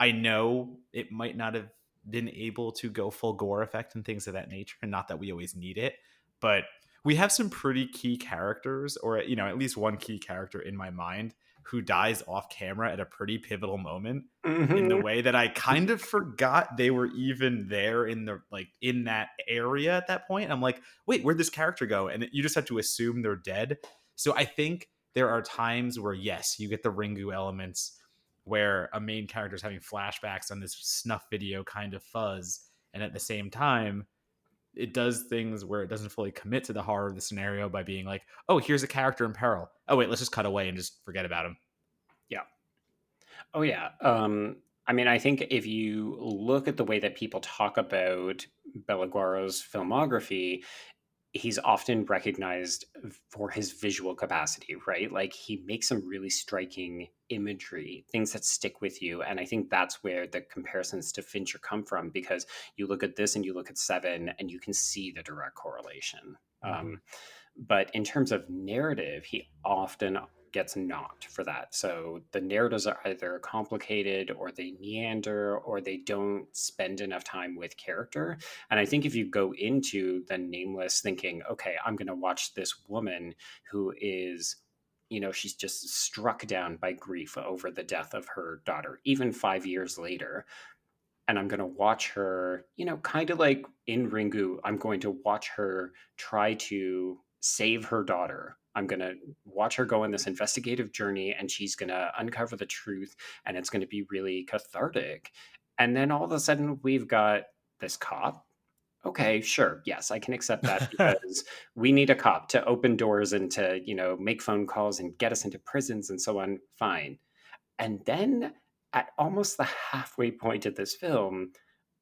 I know it might not have been able to go full gore effect and things of that nature, and not that we always need it, but we have some pretty key characters, or you know, at least one key character in my mind who dies off camera at a pretty pivotal moment in the Mhm. way that I kind of forgot they were even there in the like in that area at that point. I'm like, wait, where'd this character go? And you just have to assume they're dead. So I think there are times where yes, you get the Ringu elements where a main character is having flashbacks on this snuff video kind of fuzz, and at the same time, it does things where it doesn't fully commit to the horror of the scenario by being like, oh, here's a character in peril. Oh wait, let's just cut away and just forget about him. Yeah. Oh yeah. Um, I mean, I think if you look at the way that people talk about Balaguero's filmography, he's often recognized for his visual capacity, right? Like he makes some really striking imagery, things that stick with you. And I think that's where the comparisons to Fincher come from because you look at this and you look at Seven and you can see the direct correlation. Um, but in terms of narrative, he often gets knocked for that. So the narratives are either complicated or they meander or they don't spend enough time with character. And I think if you go into the nameless thinking, okay, I'm going to watch this woman who is you know she's just struck down by grief over the death of her daughter even 5 years later and I'm going to watch her, you know, kind of like in Ringu, I'm going to watch her try to save her daughter. I'm going to watch her go on this investigative journey and she's going to uncover the truth and it's going to be really cathartic. And then all of a sudden we've got this cop. Okay, sure. Yes, I can accept that because we need a cop to open doors and to, you know, make phone calls and get us into prisons and so on. Fine. And then at almost the halfway point of this film,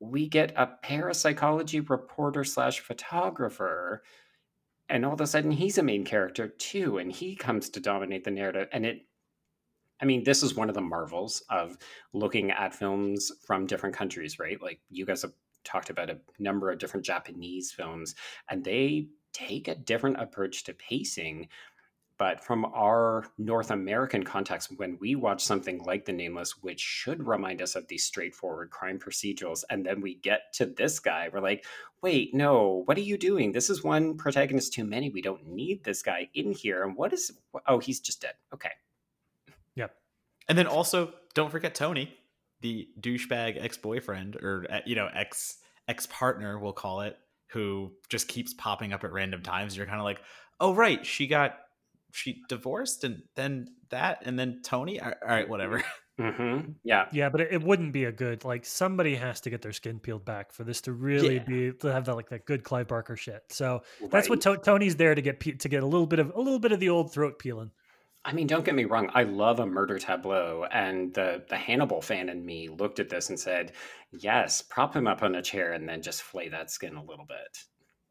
we get a parapsychology reporter slash photographer, and all of a sudden he's a main character too, and he comes to dominate the narrative. And it, I mean, this is one of the marvels of looking at films from different countries, right? Like you guys have talked about a number of different Japanese films, and they take a different approach to pacing but from our North American context, when we watch something like The Nameless, which should remind us of these straightforward crime procedurals, and then we get to this guy, we're like, wait, no, what are you doing? This is one protagonist too many. We don't need this guy in here. And what is, oh, he's just dead. Okay. Yep. And then also, don't forget Tony, the douchebag ex boyfriend or uh, you know ex ex partner, we'll call it, who just keeps popping up at random times. You're kind of like, oh right, she got she divorced and then that and then Tony. All right, whatever. Mm-hmm. Yeah. Yeah, but it, it wouldn't be a good like somebody has to get their skin peeled back for this to really Yeah. be to have that like that good Clive Barker shit. So that's what to- Tony's there to get pe- to get a little bit of a little bit of the old throat peeling. I mean, don't get me wrong. I love a murder tableau, and the the Hannibal fan in me looked at this and said, "Yes, prop him up on a chair and then just flay that skin a little bit."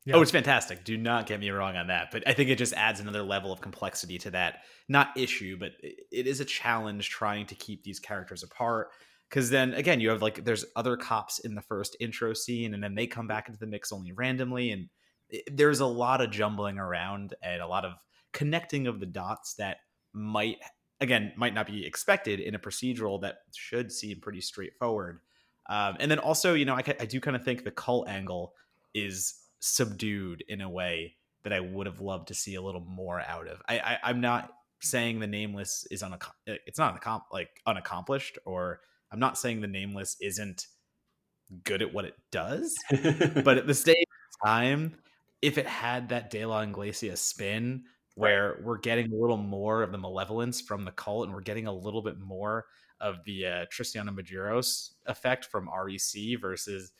Yeah. Oh, it's fantastic. Do not get me wrong on that. But I think it just adds another level of complexity to that, not issue, but it is a challenge trying to keep these characters apart. Because then again, you have like, there's other cops in the first intro scene, and then they come back into the mix only randomly. And it, there's a lot of jumbling around and a lot of connecting of the dots that might, again, might not be expected in a procedural that should seem pretty straightforward. Um, and then also, you know, I, I do kind of think the cult angle is subdued in a way that I would have loved to see a little more out of. I, I I'm not saying the nameless is on unac- it's not unaccom- like unaccomplished, or I'm not saying the nameless isn't good at what it does. but at the same time, if it had that De La Iglesia spin where we're getting a little more of the malevolence from the cult and we're getting a little bit more of the uh, Tristana Medeiros effect from REC versus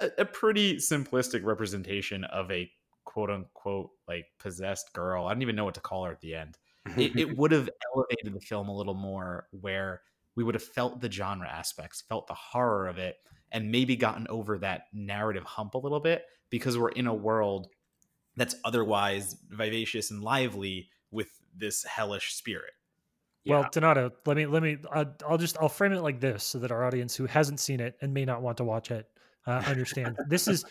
a, a pretty simplistic representation of a quote unquote like possessed girl. I don't even know what to call her at the end. It, it would have elevated the film a little more where we would have felt the genre aspects, felt the horror of it, and maybe gotten over that narrative hump a little bit because we're in a world that's otherwise vivacious and lively with this hellish spirit. Well, Yeah. Donato, let me let me. Uh, I'll just I'll frame it like this so that our audience who hasn't seen it and may not want to watch it uh, understand. this is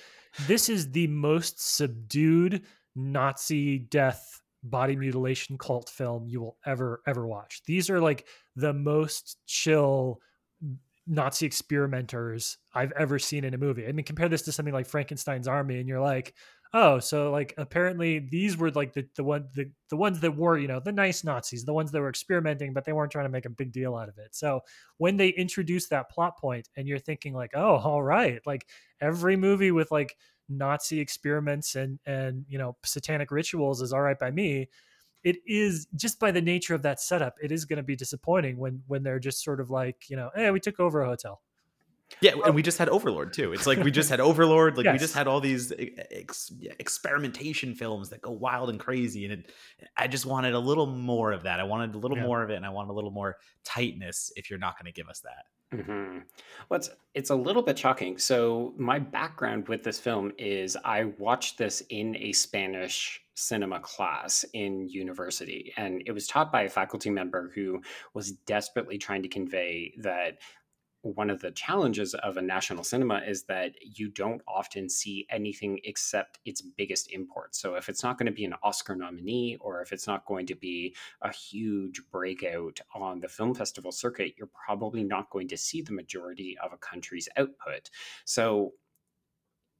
this is the most subdued Nazi death body mutilation cult film you will ever ever watch. These are like the most chill Nazi experimenters I've ever seen in a movie. I mean, compare this to something like Frankenstein's Army, and you're like, oh, so like apparently these were like the the one the, the ones that were you know the nice Nazis, the ones that were experimenting, but they weren't trying to make a big deal out of it. So when they introduce that plot point, and you're thinking like, oh, all right, like every movie with like Nazi experiments and and you know satanic rituals is all right by me. It is just by the nature of that setup, it is going to be disappointing when when they're just sort of like you know, hey, we took over a hotel. Yeah, and we just had Overlord too. It's like we just had Overlord, like we just had all these ex- experimentation films that go wild and crazy, and it, I just wanted a little more of that. I wanted a little Yeah. more of it, and I wanted a little more tightness. If you're not going to give us that, hmm Well, it's, it's a little bit shocking. So, my background with this film is I watched this in a Spanish cinema class in university, and it was taught by a faculty member who was desperately trying to convey that one of the challenges of a national cinema is that you don't often see anything except its biggest import. So if it's not going to be an Oscar nominee or if it's not going to be a huge breakout on the film festival circuit, you're probably not going to see the majority of a country's output. So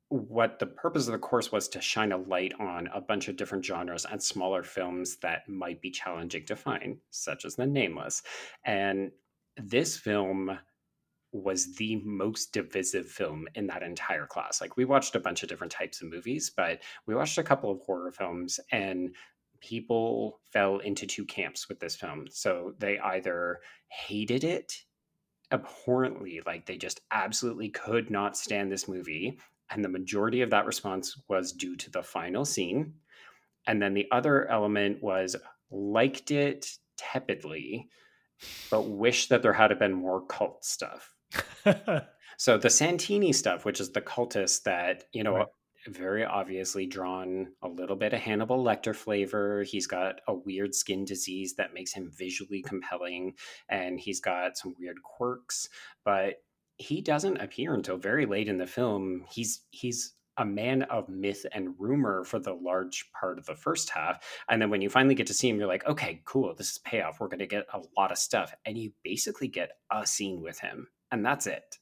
what the purpose of the course was to shine a light on a bunch of different genres and smaller films that might be challenging to find, such as The Nameless. And this film was the most divisive film in that entire class. Like we watched a bunch of different types of movies, but we watched a couple of horror films and people fell into two camps with this film. So they either hated it abhorrently, like they just absolutely could not stand this movie, and the majority of that response was due to the final scene. And then the other element was liked it tepidly, but wished that there had been more cult stuff. So the Santini stuff, which is the cultist that, you know, Right. very obviously drawn a little bit of Hannibal Lecter flavor. He's got a weird skin disease that makes him visually compelling, and he's got some weird quirks, but he doesn't appear until very late in the film. He's he's a man of myth and rumor for the large part of the first half. And then when you finally get to see him, you're like, okay, cool, this is payoff. We're gonna get a lot of stuff. And you basically get a scene with him, and that's it.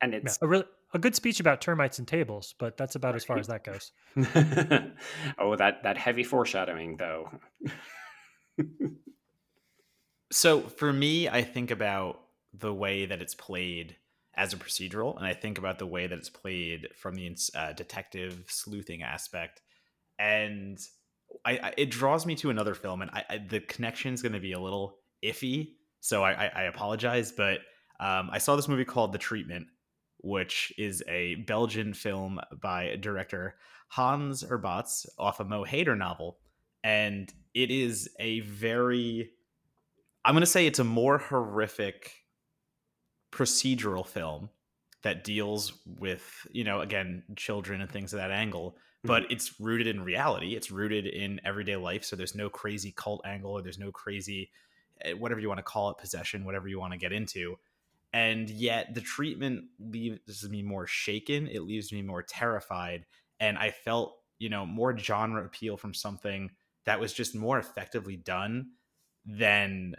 And Yeah, it's a really a good speech about termites and tables, but that's about as far as that goes. oh, that that heavy foreshadowing though. so for me, I think about the way that it's played as a procedural, and I think about the way that it's played from the uh, detective sleuthing aspect, and I, I, it draws me to another film, and I, I, the connection is going to be a little iffy, so I, I apologize, but um, I saw this movie called The Treatment, which is a Belgian film by director Hans Herbots off a Mo Hayder novel, and it is a very I'm going to say it's a more horrific procedural film that deals with, you know, again, children and things of that angle, but it's rooted in reality. It's rooted in everyday life. So there's no crazy cult angle or there's no crazy, eh, whatever you want to call it, possession, whatever you want to get into. And yet the treatment leaves me more shaken. It leaves me more terrified. And I felt, you know, more genre appeal from something that was just more effectively done than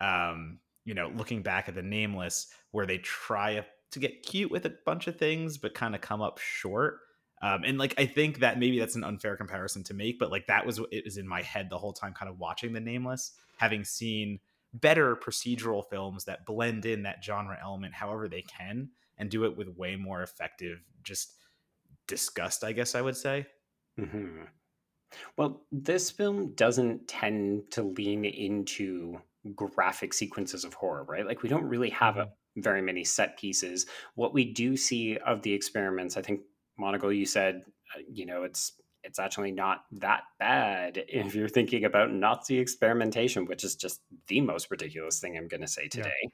um, you know, looking back at the nameless, where they try to get cute with a bunch of things, but kind of come up short. Um, and like, I think that maybe that's an unfair comparison to make, but like that was it was in my head the whole time, kind of watching the nameless, having seen better procedural films that blend in that genre element however they can and do it with way more effective, just disgust, I guess I would say. Mm-hmm. Well, this film doesn't tend to lean into graphic sequences of horror, right? Like we don't really have a, very many set pieces. What we do see of the experiments, I think Monagle, you said, uh, you know, it's it's actually not that bad if you're thinking about Nazi experimentation, which is just the most ridiculous thing I'm going to say today. Yeah.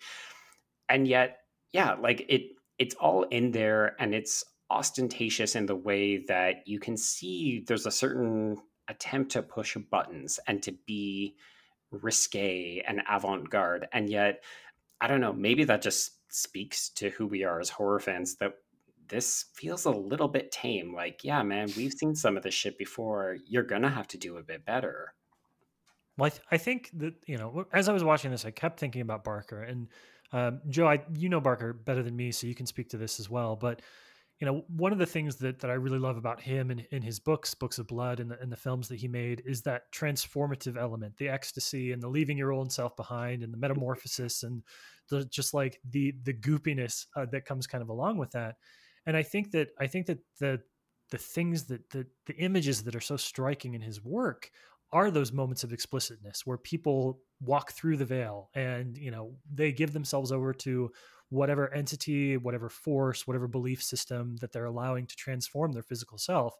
And yet, yeah, like it it's all in there and it's ostentatious in the way that you can see there's a certain attempt to push buttons and to be risque and avant-garde and yet i don't know maybe that just speaks to who we are as horror fans that this feels a little bit tame like yeah man we've seen some of this shit before you're gonna have to do a bit better well i, th- I think that you know as i was watching this i kept thinking about barker and um, joe I, you know barker better than me so you can speak to this as well but you know, one of the things that, that I really love about him and in his books, Books of Blood, and the, and the films that he made is that transformative element, the ecstasy and the leaving your own self behind and the metamorphosis and the just like the the goopiness uh, that comes kind of along with that. And I think that I think that the the things that the the images that are so striking in his work are those moments of explicitness where people walk through the veil and you know they give themselves over to whatever entity, whatever force, whatever belief system that they're allowing to transform their physical self.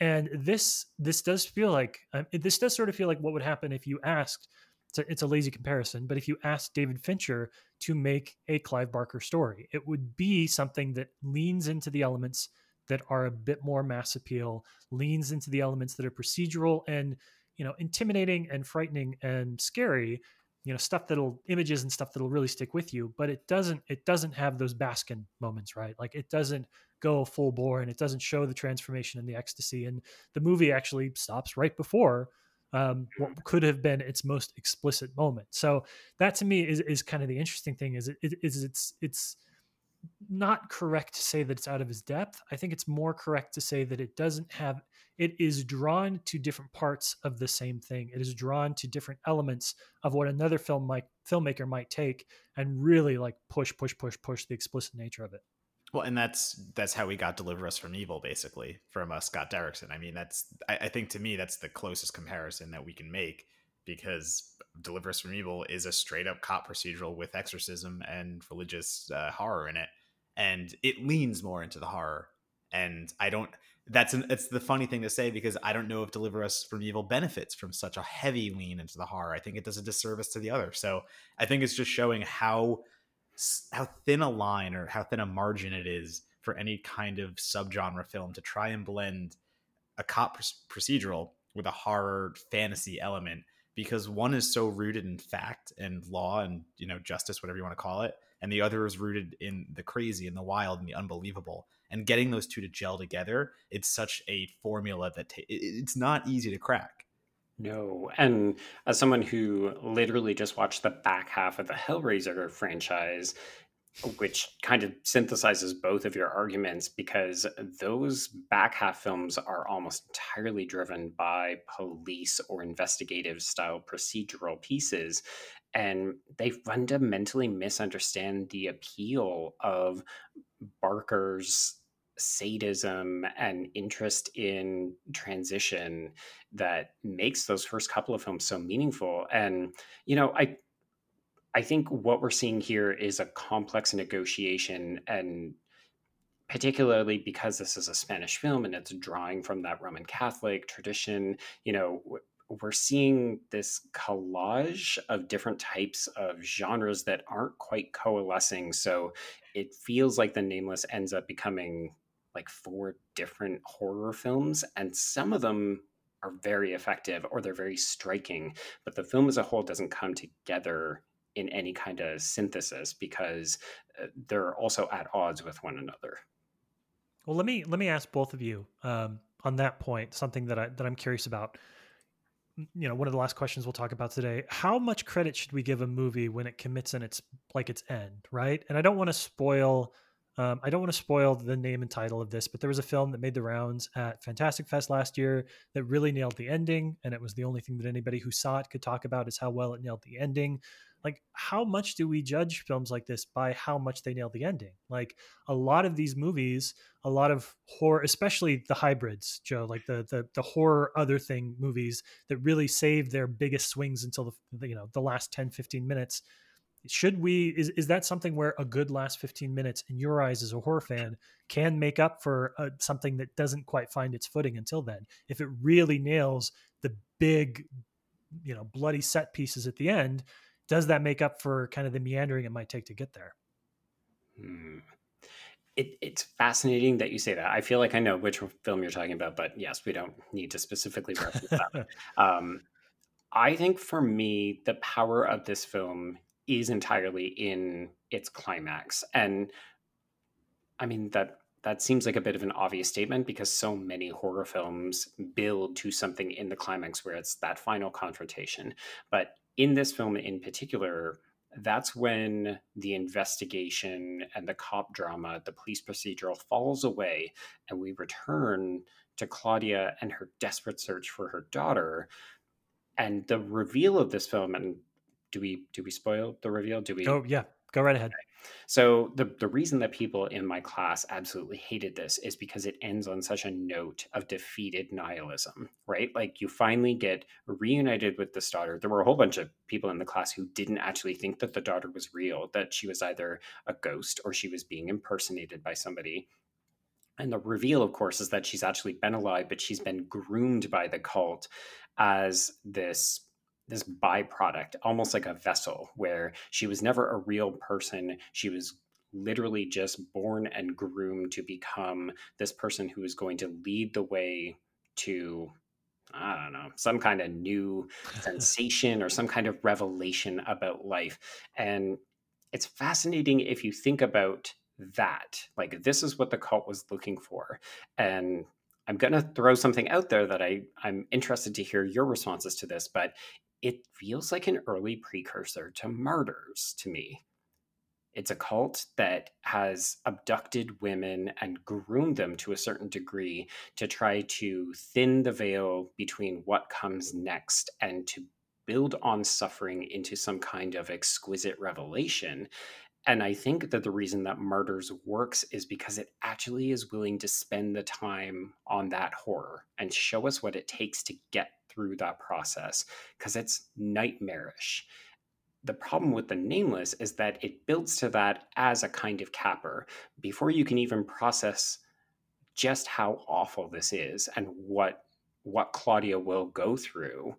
And this this does feel like um, this does sort of feel like what would happen if you asked. It's a, it's a lazy comparison, but if you asked David Fincher to make a Clive Barker story, it would be something that leans into the elements that are a bit more mass appeal, leans into the elements that are procedural and you know intimidating and frightening and scary you know stuff that'll images and stuff that'll really stick with you but it doesn't it doesn't have those Baskin moments right? Like it doesn't go full bore and it doesn't show the transformation and the ecstasy. And the movie actually stops right before um, what could have been its most explicit moment so that to me is, is kind of the interesting thing is it is it's it's not correct to say that it's out of his depth i think it's more correct to say that it doesn't have it is drawn to different parts of the same thing. It is drawn to different elements of what another film might filmmaker might take and really like push, push, push, push the explicit nature of it. Well, and that's that's how we got "Deliver Us from Evil," basically from uh, Scott Derrickson. I mean, that's I, I think to me that's the closest comparison that we can make because "Deliver Us from Evil" is a straight up cop procedural with exorcism and religious uh, horror in it, and it leans more into the horror. And I don't that's an, it's the funny thing to say because I don't know if Deliver Us from Evil benefits from such a heavy lean into the horror. I think it does a disservice to the other. So I think it's just showing how how thin a line or how thin a margin it is for any kind of subgenre film to try and blend a cop procedural with a horror fantasy element because one is so rooted in fact and law and you know justice whatever you want to call it and the other is rooted in the crazy and the wild and the unbelievable and getting those two to gel together it's such a formula that it's not easy to crack no and as someone who literally just watched the back half of the hellraiser franchise which kind of synthesizes both of your arguments because those back half films are almost entirely driven by police or investigative style procedural pieces and they fundamentally misunderstand the appeal of Barker's sadism and interest in transition that makes those first couple of films so meaningful and you know i i think what we're seeing here is a complex negotiation and particularly because this is a spanish film and it's drawing from that roman catholic tradition you know we're seeing this collage of different types of genres that aren't quite coalescing. So it feels like The Nameless ends up becoming like four different horror films, and some of them are very effective or they're very striking, but the film as a whole doesn't come together in any kind of synthesis because uh, they're also at odds with one another. Well, let me let me ask both of you um, on that point something that I that I'm curious about you know one of the last questions we'll talk about today how much credit should we give a movie when it commits in its like its end right and i don't want to spoil um, i don't want to spoil the name and title of this but there was a film that made the rounds at fantastic fest last year that really nailed the ending and it was the only thing that anybody who saw it could talk about is how well it nailed the ending. Like how much do we judge films like this by how much they nail the ending? Like a lot of these movies a lot of horror especially the hybrids joe like the the, the horror other thing movies that really save their biggest swings until the you know the last 10 15 minutes should we is, is that something where a good last 15 minutes in your eyes as a horror fan can make up for uh, something that doesn't quite find its footing until then if it really nails the big you know bloody set pieces at the end does that make up for kind of the meandering it might take to get there? Hmm. It, it's fascinating that you say that. I feel like I know which film you're talking about, but yes, we don't need to specifically reference that. Um, I think for me, the power of this film is entirely in its climax. And I mean that that seems like a bit of an obvious statement because so many horror films build to something in the climax where it's that final confrontation. But in this film in particular, that's when the investigation and the cop drama, the police procedural falls away, and we return to Claudia and her desperate search for her daughter. And the reveal of this film, and do we do we spoil the reveal? Do we? Oh yeah, go right ahead. So the the reason that people in my class absolutely hated this is because it ends on such a note of defeated nihilism, right? Like you finally get reunited with this daughter. There were a whole bunch of people in the class who didn't actually think that the daughter was real, that she was either a ghost or she was being impersonated by somebody. And the reveal, of course, is that she's actually been alive, but she's been groomed by the cult as this this byproduct, almost like a vessel, where she was never a real person. She was literally just born and groomed to become this person who is going to lead the way to I don't know, some kind of new sensation or some kind of revelation about life. And it's fascinating if you think about that. Like, this is what the cult was looking for. And I'm going to throw something out there that I, I'm interested to hear your responses to this, but it feels like an early precursor to martyrs to me. It's a cult that has abducted women and groomed them to a certain degree to try to thin the veil between what comes next and to build on suffering into some kind of exquisite revelation. And I think that the reason that Martyrs works is because it actually is willing to spend the time on that horror and show us what it takes to get through that process because it's nightmarish. The problem with the nameless is that it builds to that as a kind of capper before you can even process just how awful this is and what what Claudia will go through.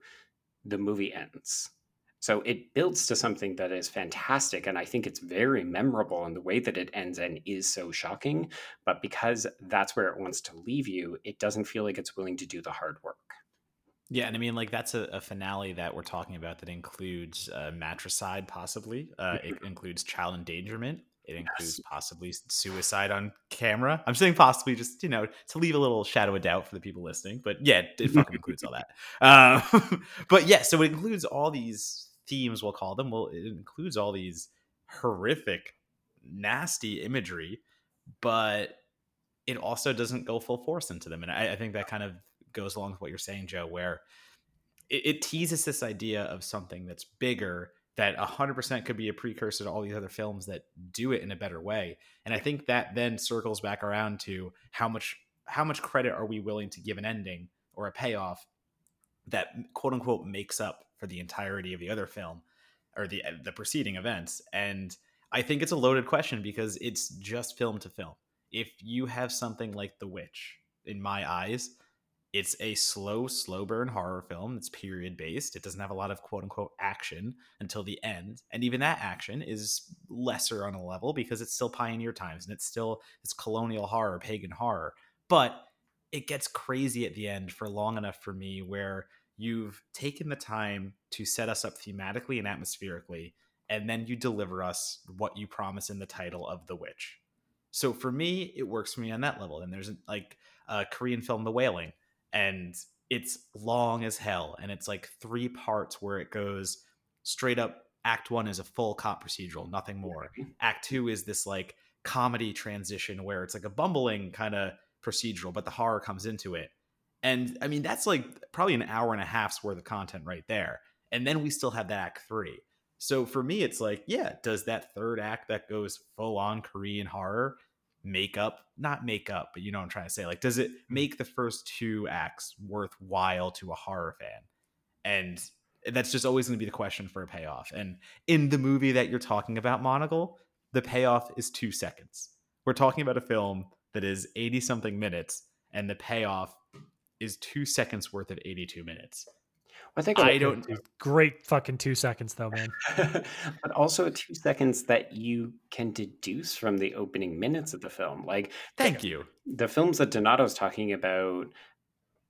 The movie ends. So it builds to something that is fantastic. And I think it's very memorable in the way that it ends and is so shocking. But because that's where it wants to leave you, it doesn't feel like it's willing to do the hard work. Yeah, and I mean, like that's a, a finale that we're talking about that includes uh, matricide, possibly. Uh, it includes child endangerment. It includes yes. possibly suicide on camera. I'm saying possibly just you know to leave a little shadow of doubt for the people listening, but yeah, it fucking includes all that. Uh, but yeah, so it includes all these themes. We'll call them. Well, it includes all these horrific, nasty imagery, but it also doesn't go full force into them, and I, I think that kind of goes along with what you're saying, Joe, where it, it teases this idea of something that's bigger that 100% could be a precursor to all these other films that do it in a better way. And I think that then circles back around to how much how much credit are we willing to give an ending or a payoff that quote unquote makes up for the entirety of the other film or the the preceding events. And I think it's a loaded question because it's just film to film. If you have something like The Witch, in my eyes, it's a slow, slow burn horror film. It's period based. It doesn't have a lot of quote unquote action until the end. And even that action is lesser on a level because it's still pioneer times and it's still it's colonial horror, pagan horror. But it gets crazy at the end for long enough for me where you've taken the time to set us up thematically and atmospherically, and then you deliver us what you promise in the title of The Witch. So for me, it works for me on that level. And there's like a Korean film, The Wailing and it's long as hell and it's like three parts where it goes straight up act 1 is a full cop procedural nothing more. Act 2 is this like comedy transition where it's like a bumbling kind of procedural but the horror comes into it. And i mean that's like probably an hour and a half's worth of content right there and then we still have that act 3 so for me it's like yeah does that third act that goes full on korean horror make up not make up but you know what i'm trying to say like does it mm-hmm. make the first two acts worthwhile to a horror fan? And that's just always going to be the question for a payoff. And in the movie that you're talking about Monagle the payoff is two seconds. We're talking about a film that is 80 something minutes and the payoff is two seconds worth of 82 minutes I think I don't. Great fucking two seconds though, man. but also two seconds that you can deduce from the opening minutes of the film. Like, thank you. The films that Donato's talking about,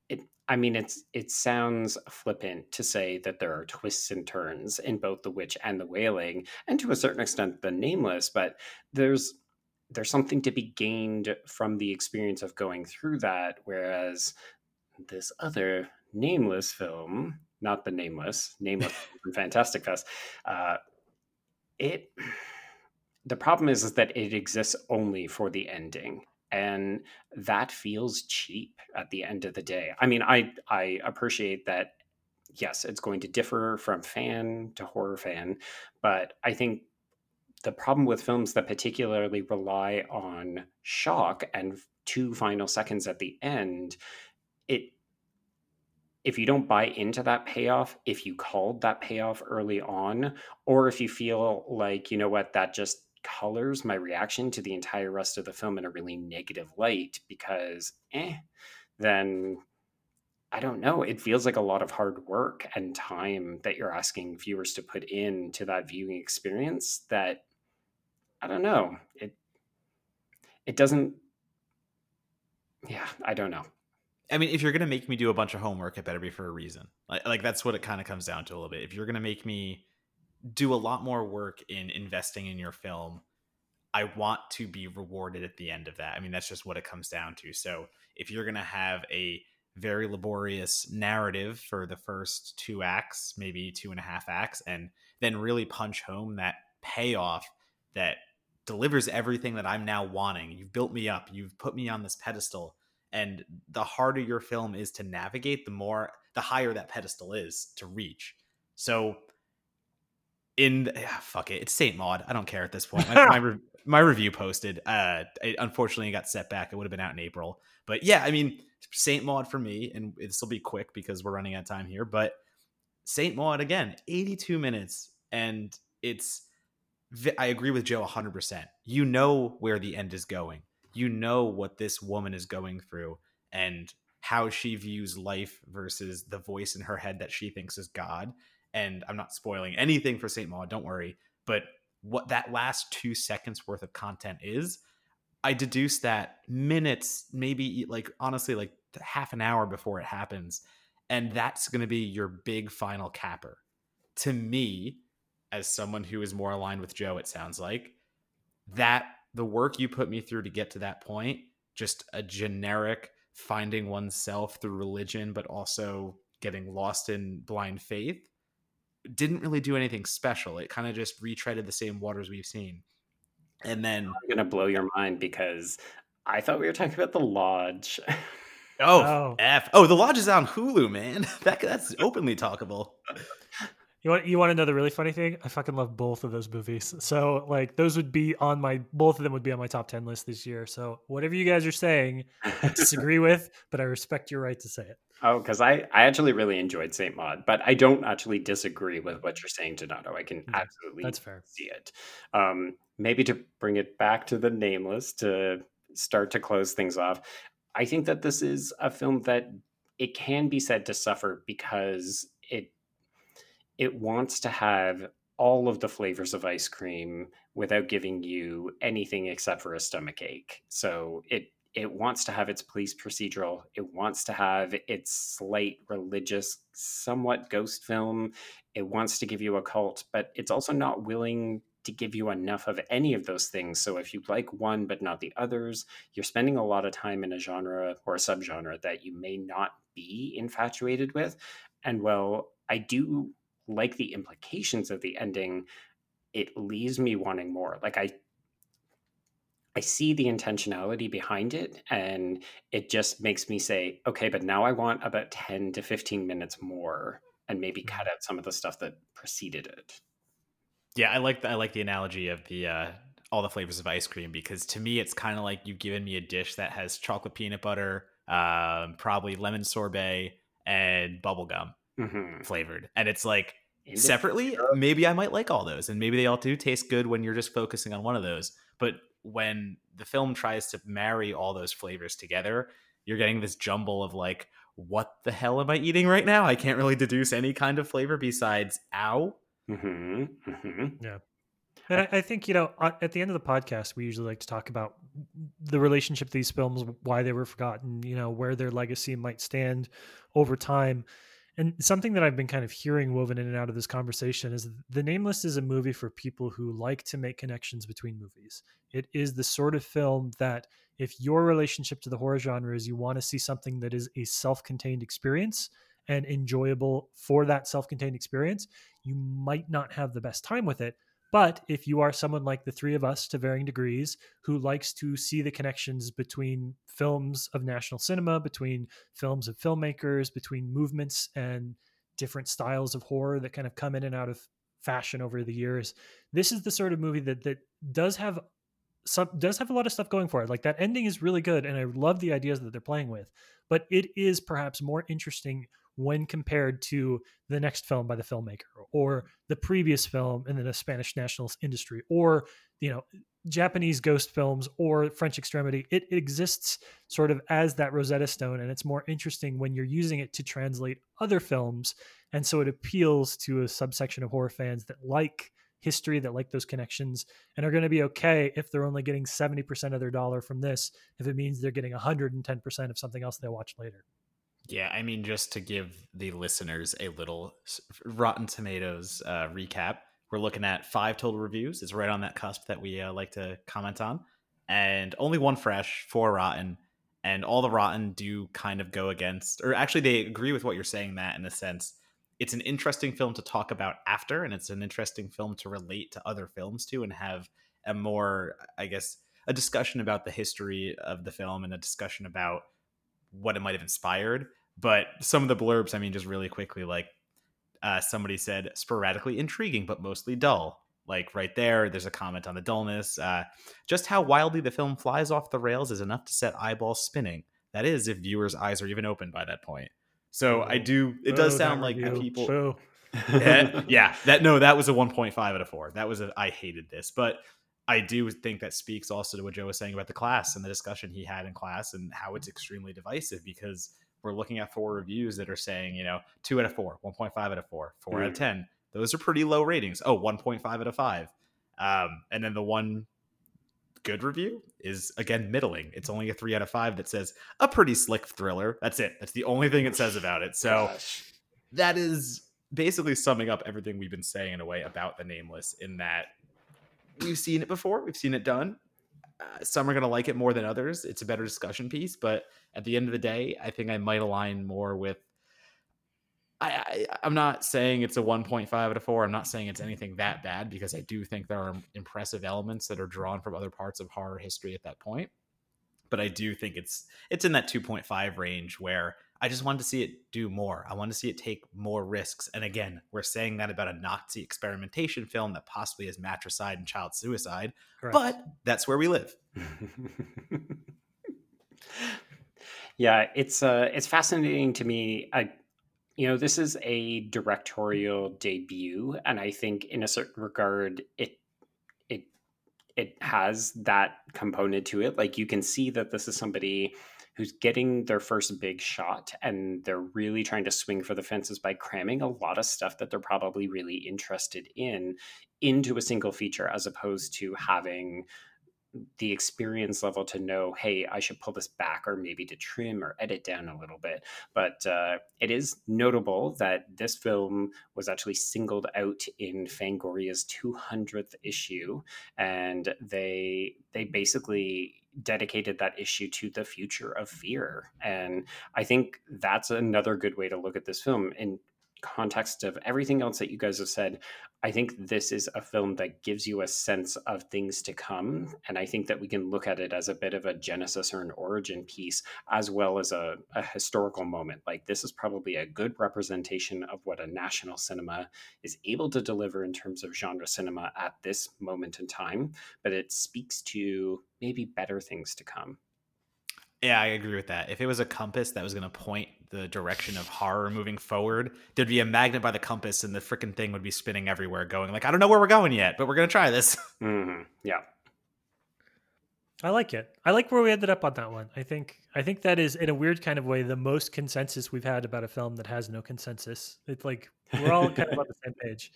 it I mean, it's it sounds flippant to say that there are twists and turns in both The Witch and The Wailing, and to a certain extent, The Nameless. But there's there's something to be gained from the experience of going through that, whereas this other nameless film, not the nameless, nameless Fantastic Fest, uh, it the problem is, is that it exists only for the ending and that feels cheap at the end of the day. I mean i i appreciate that yes it's going to differ from fan to horror fan but i think the problem with films that particularly rely on shock and two final seconds at the end it if you don't buy into that payoff if you called that payoff early on or if you feel like you know what that just colors my reaction to the entire rest of the film in a really negative light because eh, then I don't know. It feels like a lot of hard work and time that you're asking viewers to put in to that viewing experience that I don't know. It it doesn't yeah, I don't know. I mean, if you're gonna make me do a bunch of homework, it better be for a reason. Like, like that's what it kind of comes down to a little bit. If you're gonna make me do a lot more work in investing in your film, I want to be rewarded at the end of that. I mean, that's just what it comes down to. So if you're to have a very laborious narrative for the first two acts, maybe two and a half acts, and then really punch home that payoff that delivers everything that I'm now wanting. You've built me up, you've put me on this pedestal. And the harder your film is to navigate, the more, the higher that pedestal is to reach. So in yeah, fuck it, it's Saint Maud. I don't care at this point. My, my, re- my review posted. Uh, it, unfortunately, it got set back. It would have been out in April, but yeah, I mean Saint Maud for me, and this will be quick because we're running out of time here. But Saint Maud again, 82 minutes, and it's. I agree with Joe 100. percent You know where the end is going. You know what this woman is going through, and how she views life versus the voice in her head that she thinks is God and I'm not spoiling anything for Saint Maud, don't worry. But what that last two seconds worth of content is, I deduce that minutes, maybe like honestly, like half an hour before it happens. And that's going to be your big final capper. To me, as someone who is more aligned with Joe, it sounds like that the work you put me through to get to that point, just a generic finding oneself through religion, but also getting lost in blind faith didn't really do anything special. It kind of just retreaded the same waters we've seen. And then I'm gonna blow your mind because I thought we were talking about the lodge. Oh, oh. F. Oh, the lodge is on Hulu, man. That that's openly talkable. You want you want to know the really funny thing? I fucking love both of those movies. So like those would be on my both of them would be on my top ten list this year. So whatever you guys are saying, I disagree with, but I respect your right to say it. Oh, because I, I actually really enjoyed Saint Maud, but I don't actually disagree with what you're saying, Donato. I can yeah, absolutely that's fair. see it. Um, maybe to bring it back to the nameless to start to close things off, I think that this is a film that it can be said to suffer because it wants to have all of the flavors of ice cream without giving you anything except for a stomach ache. So it it wants to have its police procedural. It wants to have its slight religious, somewhat ghost film. It wants to give you a cult, but it's also not willing to give you enough of any of those things. So if you like one but not the others, you're spending a lot of time in a genre or a subgenre that you may not be infatuated with. And well, I do like the implications of the ending. It leaves me wanting more. Like I I see the intentionality behind it and it just makes me say, okay, but now I want about 10 to 15 minutes more and maybe mm-hmm. cut out some of the stuff that preceded it. Yeah, I like the, I like the analogy of the uh, all the flavors of ice cream because to me it's kind of like you've given me a dish that has chocolate peanut butter, um, probably lemon sorbet and bubblegum mm-hmm. flavored. And it's like separately, maybe I might like all those and maybe they all do taste good when you're just focusing on one of those. But when the film tries to marry all those flavors together, you're getting this jumble of like, what the hell am I eating right now? I can't really deduce any kind of flavor besides ow. Mm-hmm. Mm-hmm. Yeah. And I, I think, you know, at the end of the podcast, we usually like to talk about the relationship these films, why they were forgotten, you know, where their legacy might stand over time. And something that I've been kind of hearing woven in and out of this conversation is The Nameless is a movie for people who like to make connections between movies. It is the sort of film that, if your relationship to the horror genre is you want to see something that is a self contained experience and enjoyable for that self contained experience, you might not have the best time with it. But if you are someone like the three of us to varying degrees who likes to see the connections between films of national cinema, between films of filmmakers, between movements and different styles of horror that kind of come in and out of fashion over the years, this is the sort of movie that that does have some does have a lot of stuff going for it. Like that ending is really good and I love the ideas that they're playing with, but it is perhaps more interesting when compared to the next film by the filmmaker or the previous film in the Spanish national industry or you know Japanese ghost films or French extremity. It, exists sort of as that Rosetta Stone and it's more interesting when you're using it to translate other films. And so it appeals to a subsection of horror fans that like history that like those connections and are going to be okay if they're only getting 70% of their dollar from this if it means they're getting 110% of something else they'll watch later yeah, I mean, just to give the listeners a little Rotten Tomatoes uh, recap, we're looking at five total reviews. It's right on that cusp that we uh, like to comment on, and only one fresh, four rotten, and all the rotten do kind of go against, or actually, they agree with what you're saying, Matt, in the sense it's an interesting film to talk about after, and it's an interesting film to relate to other films to, and have a more, I guess, a discussion about the history of the film and a discussion about what it might have inspired. But some of the blurbs, I mean, just really quickly, like uh, somebody said, sporadically intriguing, but mostly dull. Like right there, there's a comment on the dullness. Uh, just how wildly the film flies off the rails is enough to set eyeballs spinning. That is, if viewers' eyes are even open by that point. So oh, I do. It does oh, sound like review. people. yeah, yeah, that no, that was a 1.5 out of four. That was a I hated this, but I do think that speaks also to what Joe was saying about the class and the discussion he had in class and how it's extremely divisive because we're looking at four reviews that are saying, you know, two out of four, 1.5 out of four, four mm. out of mm. 10. Those are pretty low ratings. Oh, 1.5 out of five. Um, and then the one good review is again middling. It's only a three out of five that says a pretty slick thriller. That's it. That's the only thing it says about it. So Gosh. that is basically summing up everything we've been saying in a way about the nameless in that we've seen it before. We've seen it done. Uh, some are going to like it more than others. It's a better discussion piece, but at the end of the day, I think I might align more with. I, I am not saying it's a 1.5 out of four. I'm not saying it's anything that bad because I do think there are impressive elements that are drawn from other parts of horror history at that point. But I do think it's it's in that 2.5 range where I just wanted to see it do more. I wanted to see it take more risks. And again, we're saying that about a Nazi experimentation film that possibly is matricide and child suicide, Correct. but that's where we live. yeah, it's uh, it's fascinating to me. I, you know, this is a directorial debut, and I think in a certain regard, it it it has that component to it. Like you can see that this is somebody who's getting their first big shot and they're really trying to swing for the fences by cramming a lot of stuff that they're probably really interested in into a single feature as opposed to having the experience level to know, hey, I should pull this back or maybe to trim or edit down a little bit. But uh, it is notable that this film was actually singled out in Fangoria's 200th issue, and they they basically dedicated that issue to the future of mm-hmm. fear. And I think that's another good way to look at this film. in context of everything else that you guys have said, I think this is a film that gives you a sense of things to come. And I think that we can look at it as a bit of a genesis or an origin piece, as well as a, a historical moment. Like, this is probably a good representation of what a national cinema is able to deliver in terms of genre cinema at this moment in time, but it speaks to maybe better things to come. Yeah, I agree with that. If it was a compass that was going to point the direction of horror moving forward, there'd be a magnet by the compass, and the freaking thing would be spinning everywhere, going like, "I don't know where we're going yet, but we're going to try this." Mm-hmm. Yeah, I like it. I like where we ended up on that one. I think I think that is in a weird kind of way the most consensus we've had about a film that has no consensus. It's like we're all kind of on the same page.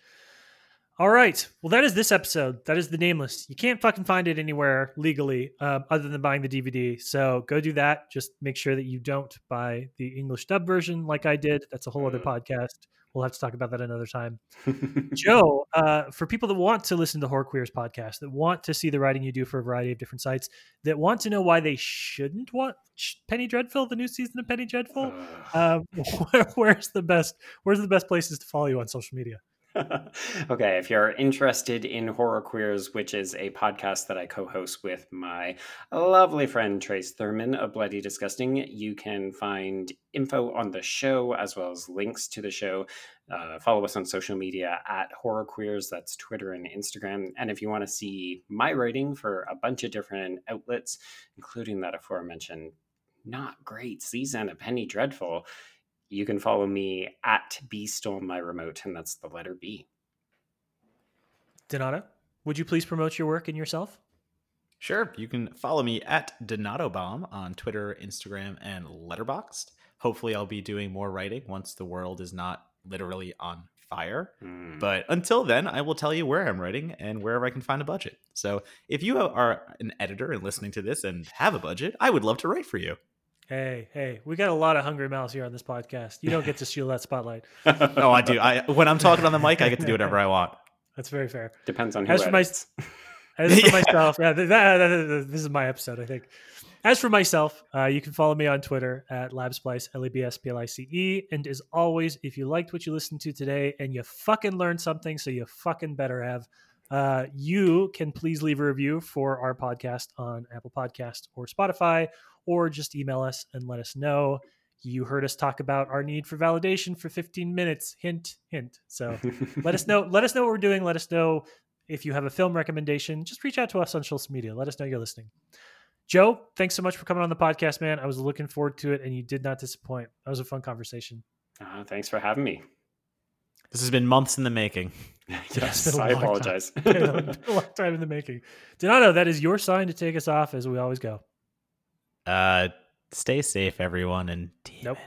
All right. Well, that is this episode. That is the Nameless. You can't fucking find it anywhere legally um, other than buying the DVD. So go do that. Just make sure that you don't buy the English dub version like I did. That's a whole other Mm. podcast. We'll have to talk about that another time. Joe, uh, for people that want to listen to Horror Queers podcast, that want to see the writing you do for a variety of different sites, that want to know why they shouldn't watch Penny Dreadful, the new season of Penny Dreadful, um, where, where's the best? Where's the best places to follow you on social media? okay, if you're interested in Horror Queers, which is a podcast that I co host with my lovely friend Trace Thurman of Bloody Disgusting, you can find info on the show as well as links to the show. Uh, follow us on social media at Horror Queers, that's Twitter and Instagram. And if you want to see my writing for a bunch of different outlets, including that aforementioned not great season of Penny Dreadful, you can follow me at B Stole My Remote, and that's the letter B. Donato, would you please promote your work and yourself? Sure. You can follow me at Donato Bomb on Twitter, Instagram, and Letterboxd. Hopefully, I'll be doing more writing once the world is not literally on fire. Hmm. But until then, I will tell you where I'm writing and wherever I can find a budget. So if you are an editor and listening to this and have a budget, I would love to write for you. Hey, hey, we got a lot of hungry mouths here on this podcast. You don't get to steal that spotlight. No, I do. I when I'm talking on the mic, I get to do whatever I want. That's very fair. Depends on who As for my- As for Yeah. myself, yeah, th- that- that- that- this is my episode, I think. As for myself, uh, you can follow me on Twitter at LebSplice, L E B S P L I C E. And as always, if you liked what you listened to today and you fucking learned something, so you fucking better have, uh, you can please leave a review for our podcast on Apple Podcast or Spotify, or just email us and let us know you heard us talk about our need for validation for 15 minutes. Hint, hint. So let us know let us know what we're doing let us know if you have a film recommendation just reach out to us on social media let us know you're listening joe thanks so much for coming on the podcast man i was looking forward to it and you did not disappoint that was a fun conversation Uh, thanks for having me. This has been months in the making. it's yes, I a I long time. apologize. Been a, been a long time in the making donato that is your sign to take us off as we always go Uh, stay safe, everyone, and demon Nope.